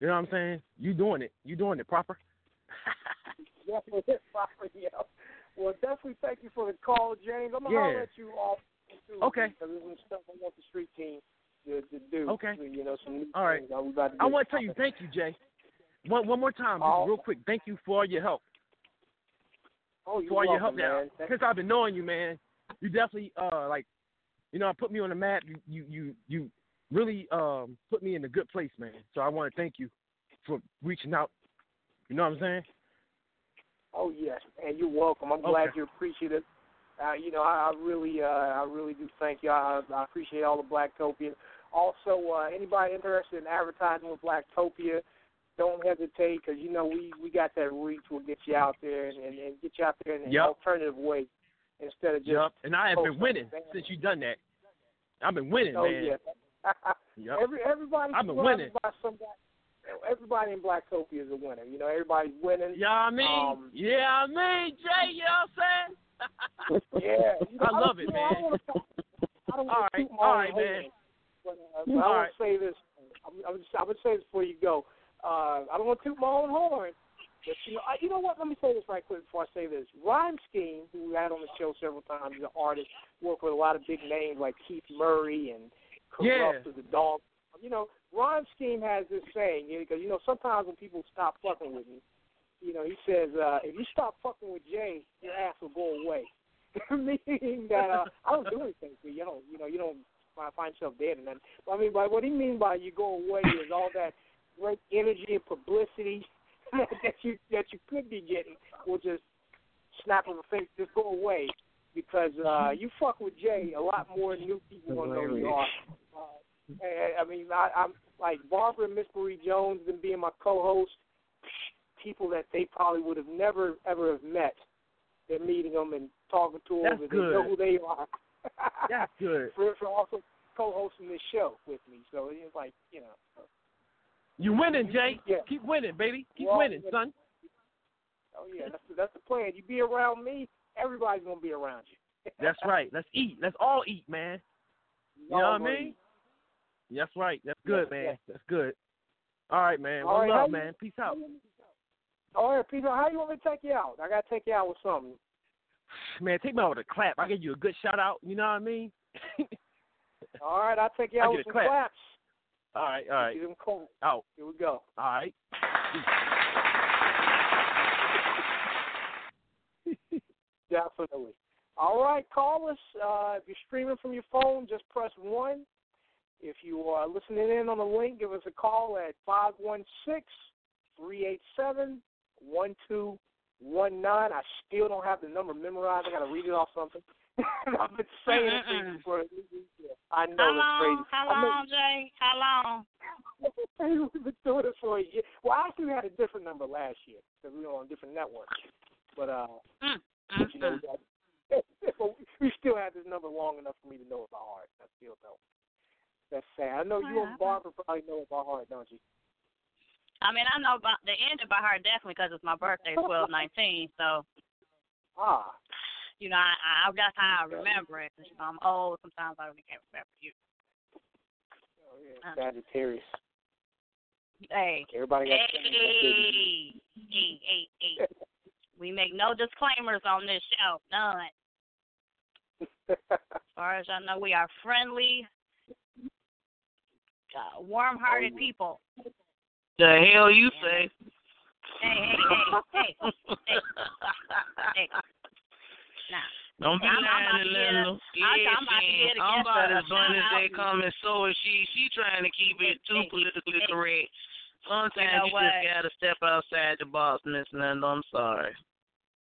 You know what I'm saying? You doing it. You doing it proper. Definitely, proper, yeah. Well, definitely thank you for the call, James. I'm gonna Yeah. let you off. Too, Okay. Because there's some stuff I want the street team to, to do. Okay. You know, some All right. To I want to tell you, thank you, Jay. One one more time, Oh. real quick. Thank you for all your help. Oh, you're for all your help welcome, man. now. Since I've been knowing you, man, you definitely uh like, you know, put me on the map. You you you, you really um put me in a good place, man. So I want to thank you for reaching out. You know what I'm saying? Oh yes, and you're welcome. I'm glad you're appreciative. Uh, you know, I, I really, uh, I really do thank you. I, I appreciate all the Blacktopians. Also, uh, anybody interested in advertising with Blacktopia, don't hesitate because you know we we got that reach. We'll get you out there and, and, and get you out there in an Yup. alternative way instead of just. Yup. And I have been winning since you done that. I've been winning, Oh man. yeah. Yup. Every everybody I've been winning. by some guy. Everybody in Blacktopia is a winner. You know, everybody's winning. Yeah, I mean, Um, yeah, I mean, Jay, you know what I'm saying? Yeah, you I love don't- it, you know, I man. wanna I don't want to right, toot my all own right, horn, man. But, uh, but All I want right. to say this. I'm, I'm, just, I'm gonna say this before you go. Uh, I don't want to toot my own horn. But you know, I, you know what? Let me say this right quick before I say this. Rhyme Scheme, who we had on the show several times, he's an artist, worked with a lot of big names like Keith Murray and Yeah. Corrupt as the dog. You know, Rhyme Scheme has this saying because you know sometimes when people stop fucking with me, you know, he says, uh, if you stop fucking with Jay, your ass will go away. Meaning that uh, I don't do anything for you. You don't, you know, you don't find find yourself dead and then. I mean, by what he means by you go away is all that great energy and publicity that you that you could be getting will just snap of a finger, just go away. Because uh, you fuck with Jay, a lot more than new people gonna know who you are. Uh, I mean, I, I'm like Barbara and Miss Marie Jones, and being my co-host, people that they probably would have never ever have met. They're meeting them and talking to them, That's and they know who they are. That's good. for, for also co-hosting this show with me, so it's like you know. You winning, Jay. Yeah. Keep winning, baby. Keep Well, winning, son. Oh yeah, that's the, that's the plan. You be around me, everybody's gonna be around you. That's right. Let's eat. Let's all eat, man. You know what I mean? That's right. That's good, Yeah, man. yeah. That's good. All right, man. All One right, love, man. Peace out. All right, Peter, how you want me to take you out? I gotta take you out with something. Man, take me out with a clap. I give you a good shout out. You know what I mean? All right, I'll take you out with some clap. claps. All right, all right. Get them cold. Out. Here we go. All right. Definitely. All right, call us. Uh, if you're streaming from your phone, just press 1. If you are listening in on the link, give us a call at 516 387 1219. I still don't have the number memorized. I got to read it off something. I've been saying it Mm-mm. for I know How long? crazy. How long, Jay? How long? We've been doing it for a year. Well, I actually had a different number last year because we were on different networks. But uh, Mm, but, you know, we, got, we still had this number long enough for me to know it by heart. I still don't. That's sad. I know you and Barbara probably know it by heart, don't you? I mean, I know about the end of by heart definitely because it's my birthday, twelve nineteen. So, Ah, you know, I, I that's how I remember it. 'cause, you know, I'm old. Sometimes I really can't remember you. oh, yeah. Sagittarius. Hey, Everybody got hey, hey, hey, hey. We make no disclaimers on this show. None. As far as I know, we are friendly, uh, warm-hearted people. The hell you say? Hey, hey, hey, hey, hey, hey. Now, Don't be I'm- lying to letting get them. a- I'm- Yeah, I'm about to get I'm about as funny as they come, and so is she. She trying to keep it too Hey, politically hey. correct. Sometimes You know you, just gotta step outside the box, Miss Linda. I'm sorry.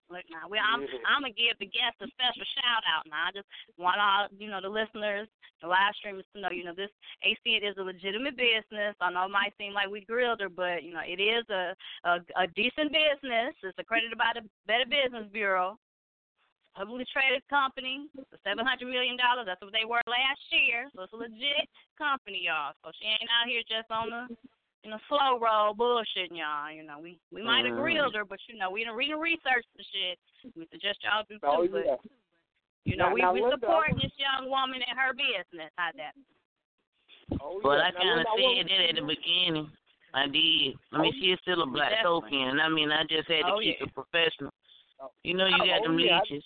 Look now, we, I'm I'm gonna give the guests a special shout out. Now, I just want all you know the listeners, the live streamers to know, you know, this ACN is a legitimate business. I know it might seem like we grilled her, but you know, it is a a, a decent business. It's accredited by the Better Business Bureau. Publicly traded company, seven hundred million dollars. That's what they were last year. So it's a legit company, y'all. So she ain't out here just on the you know, slow roll bullshitting y'all. You know, we we might have Mm. grilled her, but you know, we didn't read and research the shit. We suggest y'all do too. Oh, but yeah. you know, Now- we now, we Linda, supporting this young woman in her business. How that? Oh, Well, yeah. I kind of said want- that at the beginning. I did. I mean, Oh, she is still a black definitely. token. I mean, I just had to Oh, keep yeah. it professional. You know, you got Oh, them yeah. leeches.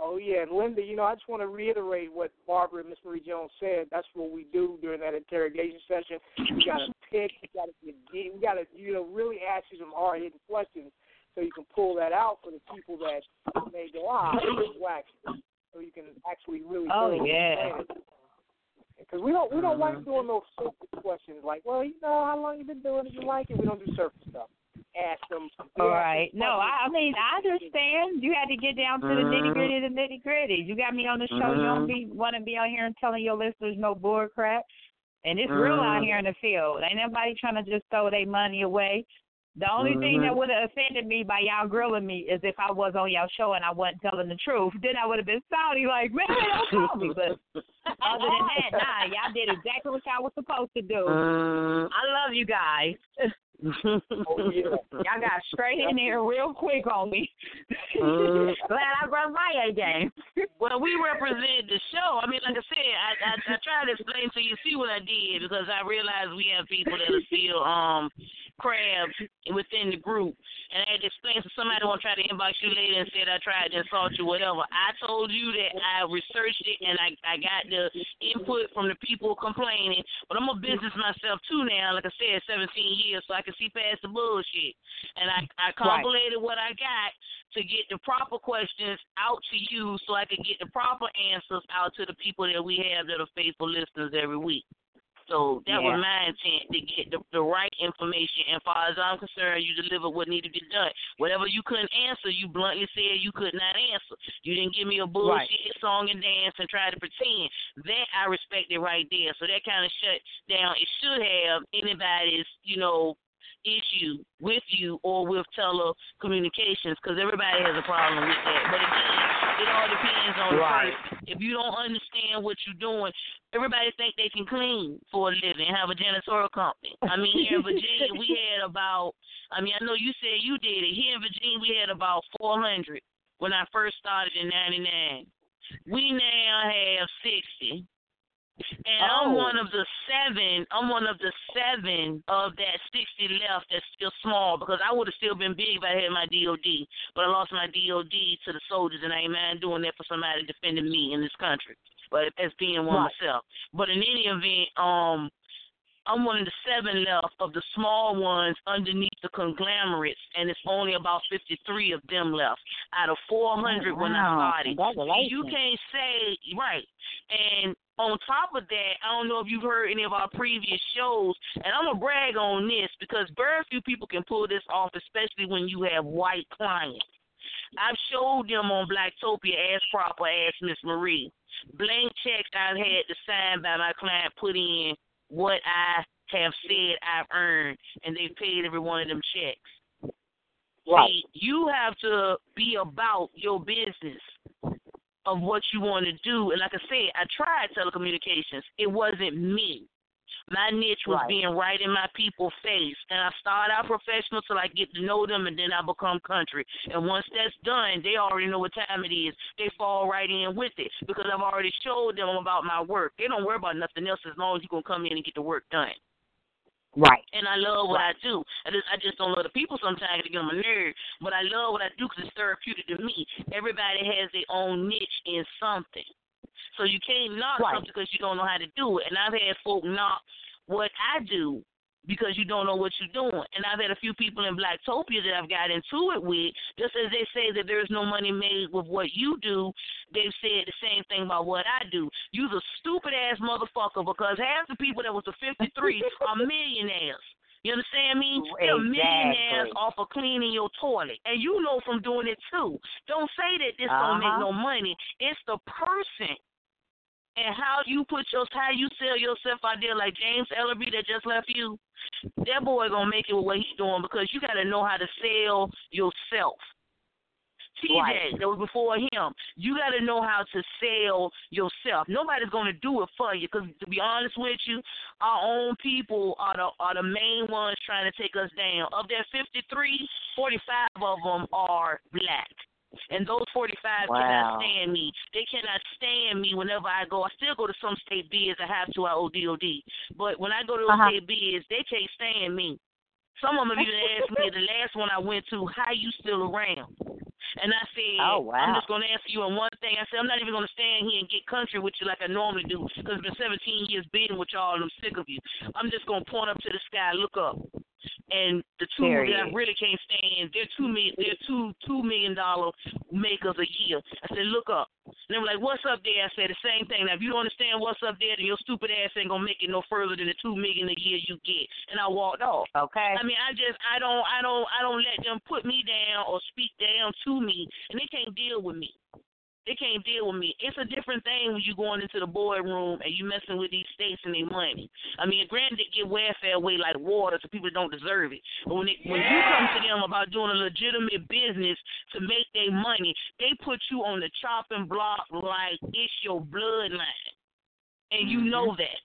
Oh yeah, and Linda, you know, I just want to reiterate what Barbara and Miss Marie Jones said. That's what we do during that interrogation session. We got to pick, we got to get deep, we got to, you know, really ask you some hard hitting questions so you can pull that out for the people that may go, ah, this is whack, so you can actually really. Oh, yeah. Because we don't we don't Mhm. like doing those surface questions like, well, you know, how long you been doing it? You like it? We don't do surface stuff. Ask them. we All ask them right. No. I, I mean I understand. You had to get down to the nitty gritty, the nitty gritty. You got me on the show. You don't Mhm. be want to be out here and telling your listeners no bull crap. And it's real out Mhm. here in the field. Ain't nobody trying to just throw their money away. The only thing that would have offended me by y'all grilling me is if I was on y'all show and I wasn't telling the truth. Then I would have been salty, like, man, don't call me. But other than that, nah, y'all did exactly what y'all was supposed to do. I love you guys. Oh, yeah. Y'all got straight in there real quick on me. Mm. Glad I brought my A game. Well, we represent the show. I mean, like I said, I, I I tried to explain to you. See what I did because I realized we have people that are still um crabs within the group, and I had to explain to somebody who try to inbox you later and said I tried to insult you, whatever. I told you that I researched it and I I got the input from the people complaining, but I'm a business myself too now. Like I said, 17 years, so I can see past the bullshit, and I I compilated what I got to get the proper questions out to you so I could get the proper answers out to the people that we have that are faithful listeners every week. So that was my intent to get the, the right information. And far as I'm concerned, you delivered what needed to be done. Whatever you couldn't answer, you bluntly said you could not answer. You didn't give me a bullshit song and dance and try to pretend. That I respected right there. So that kind of shut down. It should have anybody's, you know, issue with you or with telecommunications because everybody has a problem with that. But again, it all depends on the person. If you don't understand what you're doing, everybody think they can clean for a living, have a janitorial company. I mean, here in Virginia, we had about, I mean, I know you said you did it. Here in Virginia, we had about 400 when I first started in 99. We now have 60. And I'm Oh. one of the seven. I'm one of the seven of that 60 left that's still small because I would have still been big if I had my DOD. But I lost my DOD to the soldiers, and I ain't mind doing that for somebody defending me in this country. But as being one Right. myself. But in any event, um, I'm one of the seven left of the small ones underneath the conglomerates, and it's only about 53 of them left out of 400 when I started. You can't say right. And on top of that, I don't know if you've heard any of our previous shows, and I'm gonna brag on this because very few people can pull this off, especially when you have white clients. I've showed them on Blacktopia as proper as Miss Marie. Blank checks I've had to sign by my client put in what I have said I've earned, and they've paid every one of them checks. Right. See, you have to be about your business of what you want to do. And like I said, I tried telecommunications. It wasn't me. My niche was Right. being right in my people's face. And I start out professional till I get to know them and then I become country. And once that's done, they already know what time it is. They fall right in with it because I've already showed them about my work. They don't worry about nothing else as long as you can come in and get the work done. Right. And I love what I do. I just I just don't love the people sometimes to get on my nerve. But I love what I do because it's therapeutic to me. Everybody has their own niche in something. So you can't knock Right. something because you don't know how to do it. And I've had folk knock what I do because you don't know what you're doing. And I've had a few people in Blacktopia that I've got into it with, just as they say that there's no money made with what you do, they've said the same thing about what I do. You's a stupid ass motherfucker because half the people that was the 53 are millionaires. You understand me? They're millionaires off of cleaning your toilet. And you know from doing it too. Don't say that this don't make Uh-huh. no money. It's the person and how you put your how you sell yourself out there like James Ellerby that just left you. That boy gonna make it with what he's doing because you gotta know how to sell yourself. TJ, Right. that was before him. You got to know how to sell yourself. Nobody's to do it for you. Because to be honest with you, our own people are the are the main ones trying to take us down. Of that 53, 45 of them are black. And those 45 Wow. cannot stand me. They cannot stand me whenever I go. I still go to some state bids. I have to. I owe ODOD. But when I go to those Uh-huh. state bids, they can't stand me. Some of them even asked me the last one I went to, how you still around? And I said, Oh, wow. I'm just going to answer you on one thing. I said, I'm not even going to stand here and get country with you like I normally do because it's been 17 years bidding with y'all and I'm sick of you. I'm just going to point up to the sky, look up. And the two that I really can't stand, they're two million, they're two two million dollar makers a year. I said, look up. And they were like, what's up there? I said the same thing. Now, if you don't understand what's up there, then your stupid ass ain't gonna make it no further than the two million a year you get. And I walked off. Okay. I mean, I just, I don't, I don't, I don't let them put me down or speak down to me, and they can't deal with me. They can't deal with me. It's a different thing when you going into the boardroom and you messing with these states and their money. I mean, granted, they give welfare away like water to people don't deserve it. But when it, when you come to them about doing a legitimate business to make their money, they put you on the chopping block like it's your bloodline, and you know that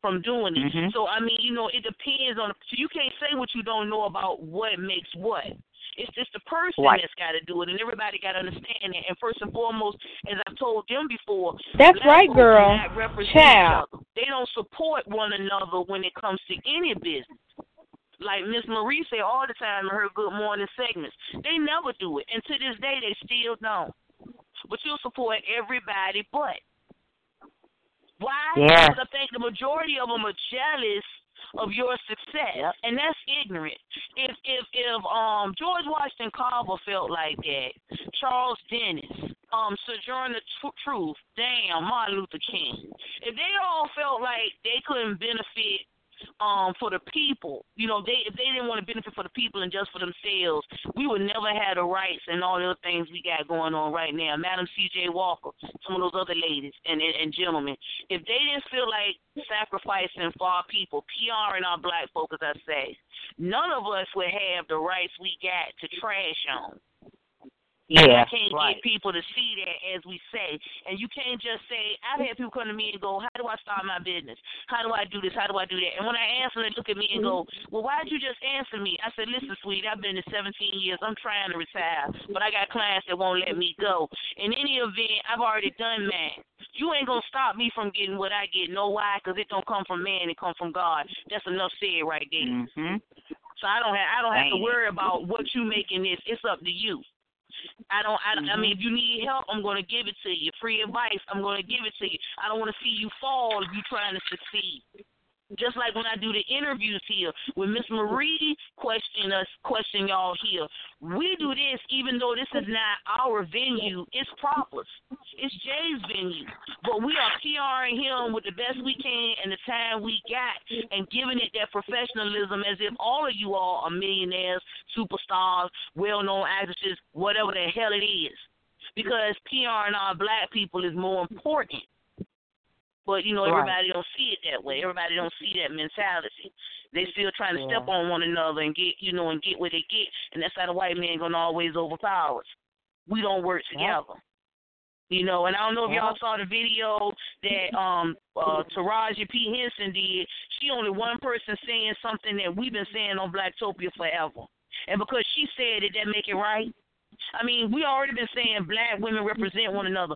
from doing it. Mhm. So I mean, you know, it depends on. So you can't say what you don't know about what makes what. It's just the person Right. that's got to do it, and everybody got to understand it. And first and foremost, as I've told them before, That's right, girl. do not represent Child. They don't support one another when it comes to any business. Like Miss Marie say all the time in her Good Morning segments, they never do it, and to this day they still don't. But you'll support everybody, but why? Yes. Because I think the majority of them are jealous of your success, and that's ignorant. If if if um George Washington Carver felt like that, Charles Dennis, um Sojourner Tr- Truth, damn Martin Luther King, if they all felt like they couldn't benefit um for the people, you know, they if they didn't want to benefit for the people and just for themselves, we would never have the rights and all the other things we got going on right now. Madam C.J. Walker, some of those other ladies and, and and gentlemen, if they didn't feel like sacrificing for our people, PR and our black folk, as I say, none of us would have the rights we got to trash on. Yeah, I can't right. get people to see that as we say. And you can't just say, I've had people come to me and go, How do I start my business? How do I do this? How do I do that? And when I answer, they look at me and go, Well, why'd you just answer me? I said, Listen, sweetie, I've been in 17 years. I'm trying to retire, but I got clients that won't let me go. In any event, I've already done that. You ain't gonna stop me from getting what I get. Know why? Because it don't come from man. It come from God. That's enough said right there. Mhm. So I don't have I don't have to worry about what you making this. It's up to you. I don't. I, I mean, mm-hmm. if you need help, I'm going to give it to you. Free advice, I'm going to give it to you. I don't want to see you fall if you're trying to succeed. Just like when I do the interviews here, when Miss Marie question us, question y'all here, we do this even though this is not our venue. It's Proper's. It's Jay's venue. But we are PRing him with the best we can and the time we got and giving it that professionalism as if all of you all are millionaires, superstars, well known actresses, whatever the hell it is. Because PRing our black people is more important. But you know, Right. everybody don't see it that way. Everybody don't see that mentality. They still trying to step on one another and get you know and get what they get, and that's how the white man gonna always overpower us. We don't work together. You know, and I don't know if y'all saw the video that um uh Taraji P. Henson did. She only one person saying something that we've been saying on Blacktopia forever. And because she said it, that make it right. I mean, we already been saying black women represent one another.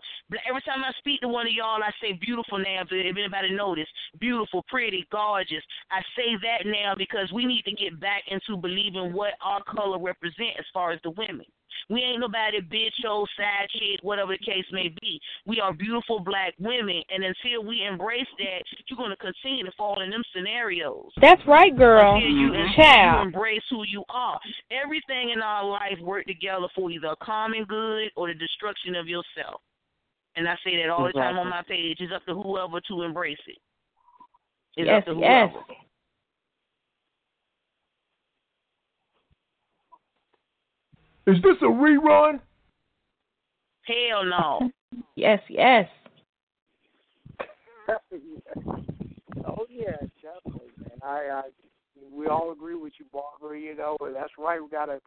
Every time I speak to one of y'all, I say beautiful now. If anybody noticed, beautiful, pretty, gorgeous. I say that now because we need to get back into believing what our color represent as far as the women. We ain't nobody bitch, old side chick, whatever the case may be. We are beautiful black women, and until we embrace that, you're going to continue to fall in them scenarios. That's right, girl. Until you, mm-hmm. until you embrace who you are. Everything in our life work together for either a common good or the destruction of yourself. And I say that all the time on my page. It's up to whoever to embrace it. It's Yes, up to yes. Is this a rerun? Hell no. Yes, yes. oh yeah, definitely, man. I, I we all agree with you, Barbara. You know, that's right. We got to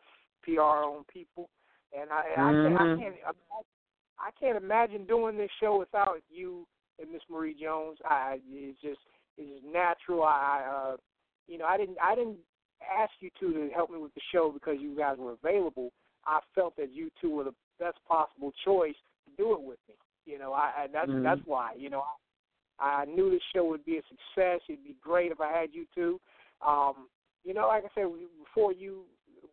PR on people, and I, Mm-hmm. I, can't, I can't, I, I can't imagine doing this show without you and Miss Marie Jones. I, it's just, it's just natural. I, uh, you know, I didn't, I didn't ask you two to help me with the show because you guys were available. I felt that you two were the best possible choice to do it with me. You know, I, I that's Mhm. that's why. You know, I, I knew the show would be a success. It'd be great if I had you two. Um, you know, like I said, we, before you,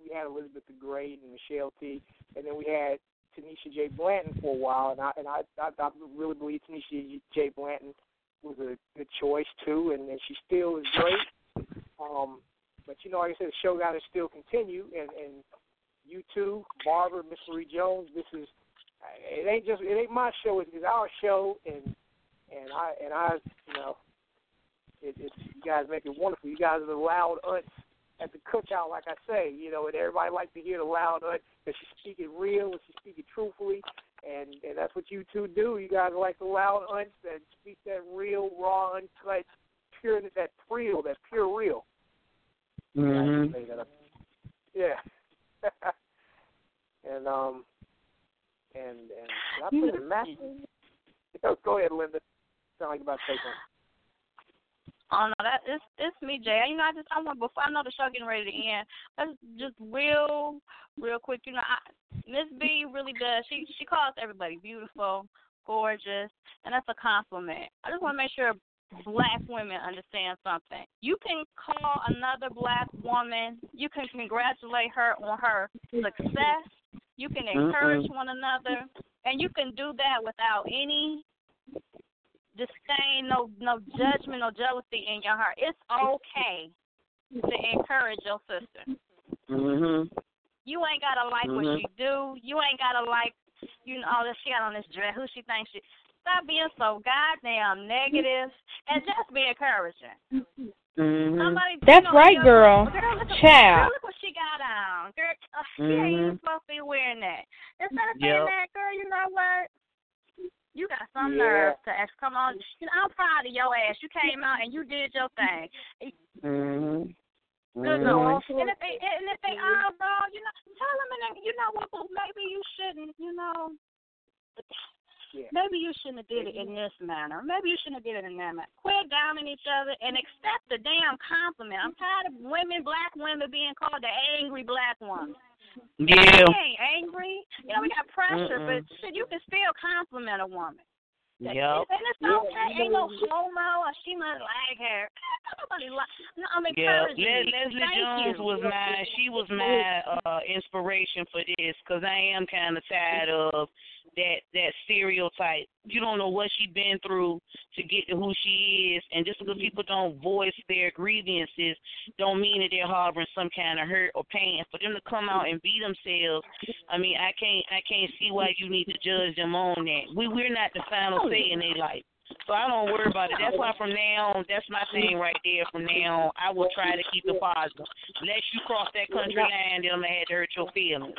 we had Elizabeth the Great and Michelle T, and then we had Tanisha J. Blanton for a while, and I and I, I, I really believe Tanisha J. Blanton was a good choice too, and, and she still is great. Um, but you know, like I said, the show got to still continue, and and you two, Barbara, Miss Marie Jones, this is it ain't just it ain't my show, it's, it's our show, and and I and I, you know, it, it's you guys make it wonderful. You guys are the loud unts at the cookout, like I say, you know, and everybody like to hear the loud unt because she's speaking real and she's speaking truthfully, and and that's what you two do. You guys like the loud unts that speak that real, raw, uncut, pure, that real, that pure real. Mhm. That up. Yeah. and um and and I put a in? Go ahead, Linda. Sound like about to say something. Oh no, that it's it's me, Jay. You know, I just I want before I know the show getting ready to end. Let's just real, real quick. You know, I, Miss B really does. She she calls everybody beautiful, gorgeous, and that's a compliment. I just want to make sure black women understand something. You can call another black woman. You can congratulate her on her success. You can encourage Mm-mm. one another, and you can do that without any disdain, no no judgment, no jealousy in your heart. It's okay to encourage your sister. Mhm. You ain't gotta like what Mhm. she do. You ain't gotta like, you know, that she got on this dress. Who she thinks she? Stop being so goddamn negative and just be encouraging. Mhm. Somebody, That's right, girl. Girl, look, at- Child. girl, look what she got on. Girl, uh, she ain't even supposed to be wearing that. Instead of saying Yep. that, girl, you know what? You got some Yeah. nerve to ask. Come on, you know, I'm proud of your ass. You came out and you did your thing. Mhm. Good. Lord. And if they and if they are wrong, you know, tell them and then, you know what, but maybe you shouldn't, you know. Yeah. Maybe you shouldn't have did it in this manner. Maybe you shouldn't have did it in that manner. Quit downing each other and accept the damn compliment. I'm tired of women, black women, being called the angry black woman. Yeah. We ain't angry. You know, we got pressure, Mm-mm. but shit, you can still compliment a woman. Yep. And it's okay. Ain't no homo or she must like her. Nobody like. No, I'm encouraging Les- you. Leslie Thank Jones you. was my she was my uh inspiration for this because I am kind of tired of that that stereotype. You don't know what she's been through to get to who she is, and just because people don't voice their grievances, don't mean that they're harboring some kind of hurt or pain. For them to come out and be themselves, I mean, I can't I can't see why you need to judge them on that. We we're not the final say in their life. So I don't worry about it. That's why from now on, that's my thing right there. From now on, I will try to keep it positive. Unless you cross that country line, then I'm gonna have to hurt your feelings.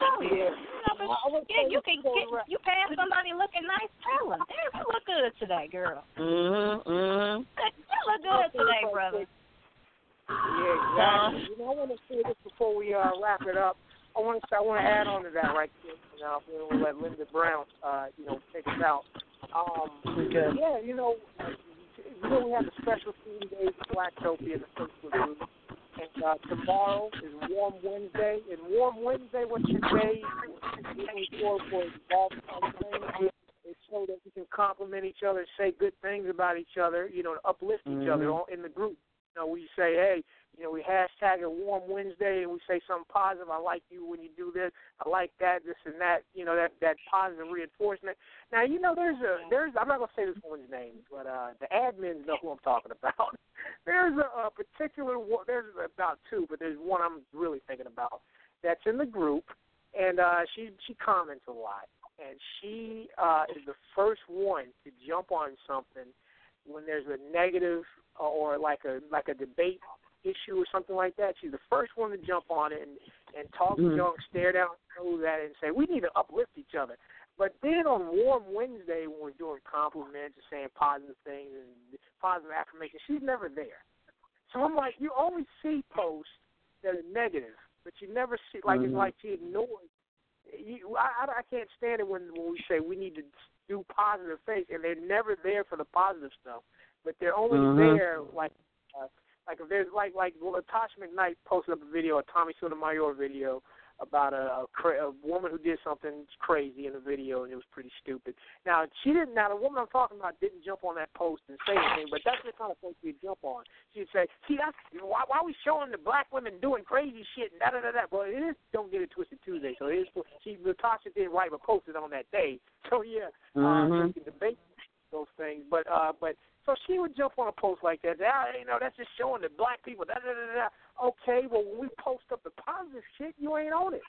Oh, yeah. You, know, but yeah, you can get you pass somebody looking nice, tell them. Hey, you look good today, girl. Mhm. Mhm. You look good today, brother. Yeah, exactly. You know, I want to say this before we uh, wrap it up. I want to I want to add on to that right there. You know, we'll let Linda Brown, uh, you know, take us out. Um, Okay. Yeah, you know, uh, you know, we have a special theme day for Blacktopia, the Facebook group. And uh, tomorrow is Warm Wednesday. And Warm Wednesday, what's your day? Usually for. It's so that we can compliment each other, say good things about each other, you know, to uplift each other Mhm. in the group. Know, we say, hey, you know, we hashtag it Warm Wednesday, and we say something positive. I like you when you do this. I like that, this and that. You know, that that positive reinforcement. Now, you know, there's a there's I'm not gonna say this woman's name, but uh, the admins know who I'm talking about. there's a, a particular. There's about two, but there's one I'm really thinking about that's in the group, and uh, she she comments a lot, and she uh, is the first one to jump on something when there's a negative or like a like a debate issue or something like that. She's the first one to jump on it and and talk Mhm. junk, stare down nose at it, and say we need to uplift each other. But then on Warm Wednesday, when we're doing compliments and saying positive things and positive affirmation, she's never there. So I'm like, you only see posts that are negative, but you never see like it's Mhm. like she ignores. You, I, I I can't stand it when when we say we need to do positive things, and they're never there for the positive stuff, but they're only Mhm. there like uh, like if there's like like well, Tasha McKnight posted up a video, a Tommy Sotomayor video about a, a, cra- a woman who did something crazy in a video, and it was pretty stupid. Now she didn't. Now the woman I'm talking about didn't jump on that post and say anything, but that's the kind of thing she'd jump on. She'd say, "See, that's why, why are we showing the black women doing crazy shit?" And da da da da. Well, it is. Don't get it twisted Tuesday, so it is. She Natasha didn't write but posted on that day. So yeah, uh, so Mhm. you can debate those things. But uh, but so she would jump on a post like that. Ah, you know, that's just showing the black people. Da da da da. Okay, well when we post up the positive shit, you ain't on it.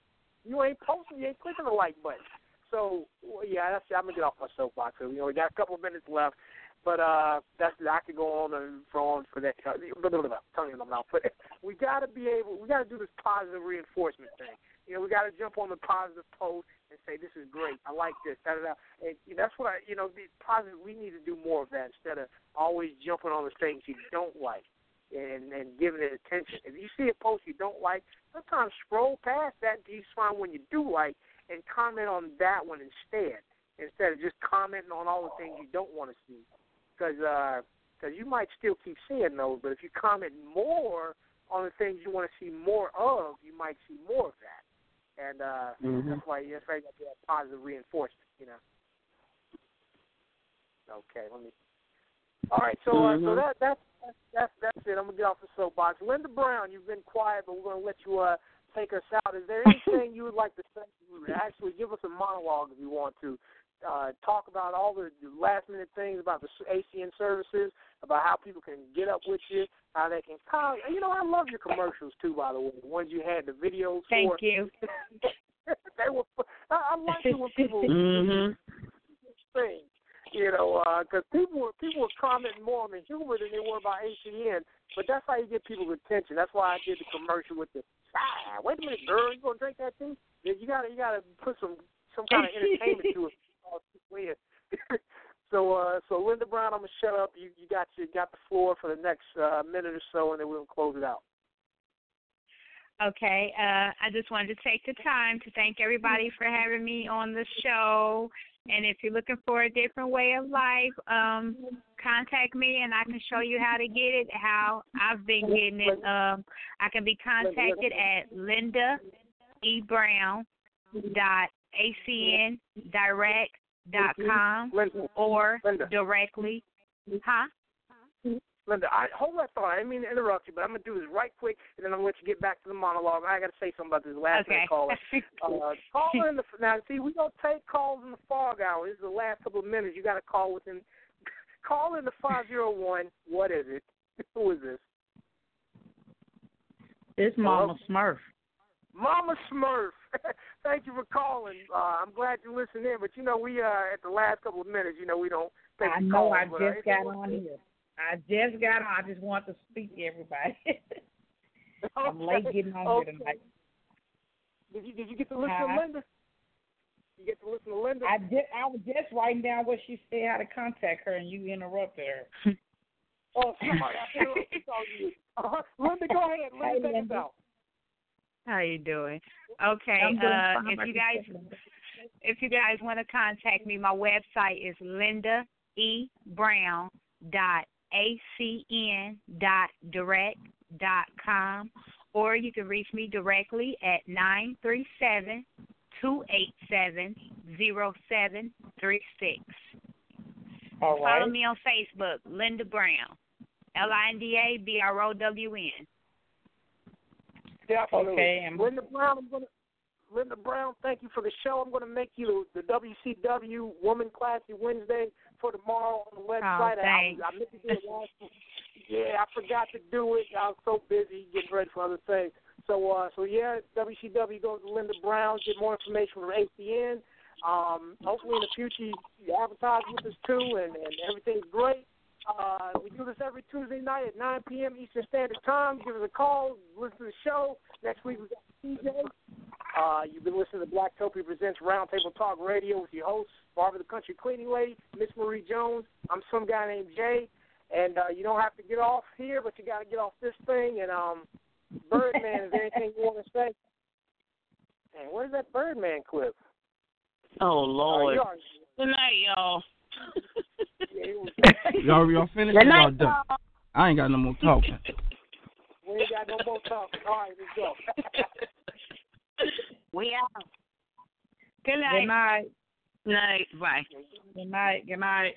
You ain't posting. You ain't clicking the like button. So well, yeah, that's, I'm gonna get off my soapbox. You know, we got a couple minutes left, but uh, that's I could go on and on for that. Tongue in my mouth. But we got to be able. We got to do this positive reinforcement thing. You know, we got to jump on the positive post and say this is great. I like this. Da, da, da. And that's what I. You know, the positive. We need to do more of that instead of always jumping on the things you don't like and and giving it attention. If you see a post you don't like, sometimes scroll past that until you find one you do like and comment on that one instead, instead of just commenting on all the things you don't want to see. Because uh, cause you might still keep seeing those, but if you comment more on the things you want to see more of, you might see more of that. And uh, Mhm. that's why that's why you got to have positive reinforcement, you know. Okay, let me. All right, so uh, so Mhm. that that's that's that's that's it. I'm gonna get off the soapbox. Linda Brown, you've been quiet, but we're gonna let you uh take us out. Is there anything you would like to say? Actually, give us a monologue if you want to. Uh, talk about all the last minute things about the ACN services, about how people can get up with you, how they can call. You know, I love your commercials too. By the way, the ones you had the videos for. Thank for. you. they were. I, I like it when people mm-hmm. thing. You know, because people were people were commenting more on the humor than they were about ACN. But that's how you get people's attention. That's why I did the commercial with the ah, wait a minute, girl, you gonna drink that tea? You gotta you gotta put some some kind of entertainment to it. So uh so Linda Brown, I'm gonna shut up. You you got you got the floor for the next uh, minute or so, and then we'll close it out. Okay, uh, I just wanted to take the time to thank everybody for having me on the show. And if you're looking for a different way of life, um, contact me and I can show you how to get it, how I've been getting it. Um, I can be contacted at Linda E Brown dot acn direct dot mm-hmm. com or directly. Mm-hmm. Huh? Mm-hmm. Linda, I, hold that thought. I didn't mean to interrupt you, but I'm gonna do this right quick, and then I'm gonna let you get back to the monologue. I gotta say something about this last Okay. minute caller. Uh, call in the now. See, we don't take calls in the fog hour. This is the last couple of minutes. You got to call within. Call in the five zero one. What is it? Who is this? It's Mama Smurf. Mama Smurf. Thank you for calling. Uh, I'm glad you listened in, but you know we uh at the last couple of minutes. You know we don't. Take I know. calls, I uh, just got on here. I just got on. I just want to speak to everybody. I'm late getting on Okay. here tonight. Did you did you get to listen Huh? to Linda? You get to listen to Linda? I did. I was just writing down what she said, how to contact her, and you interrupted her. Oh, sorry. I interrupted you. Uh, Linda, go ahead. Linda, Hey, take us out. How you doing? Okay. Doing Uh, if you guys if you guys want to contact me, my website is linda e brown dot acn dot direct dot com, or you can reach me directly at nine three seven two eight seven zero seven three six. All Follow me on Facebook, Linda Brown, L I N D A B R O W N. Definitely. Okay, Linda Brown, I'm gonna. Linda Brown, thank you for the show. I'm going to make you the WCW Woman Classy Wednesday for tomorrow on the website. I, thanks. I meant to do it last Yeah, I forgot to do it. I was so busy getting ready for other things. So, uh, so yeah, WCW goes to Linda Brown. Get more information from ACN. Um, hopefully in the future you, you advertise with us too, and, and everything's great. Uh, we do this every Tuesday night at 9 p.m. Eastern Standard Time. Give us a call, listen to the show. Next week we got TJ. Uh, you've been listening to Blacktopia Presents Roundtable Talk Radio with your host, Barbara the Country Cleaning Lady, Miss Marie Jones. I'm some guy named Jay, and uh, you don't have to get off here, but you got to get off this thing. And um, Birdman, is there anything you want to say? Man, where's that Birdman clip? Oh Lord. you Good night, y'all. Y'all, y'all finished? Good or Y'all night, done? I ain't got no more talking. We ain't got no more talking. All right, let's go. we out. Good night. Good night. Night. Bye. Good night. Good night.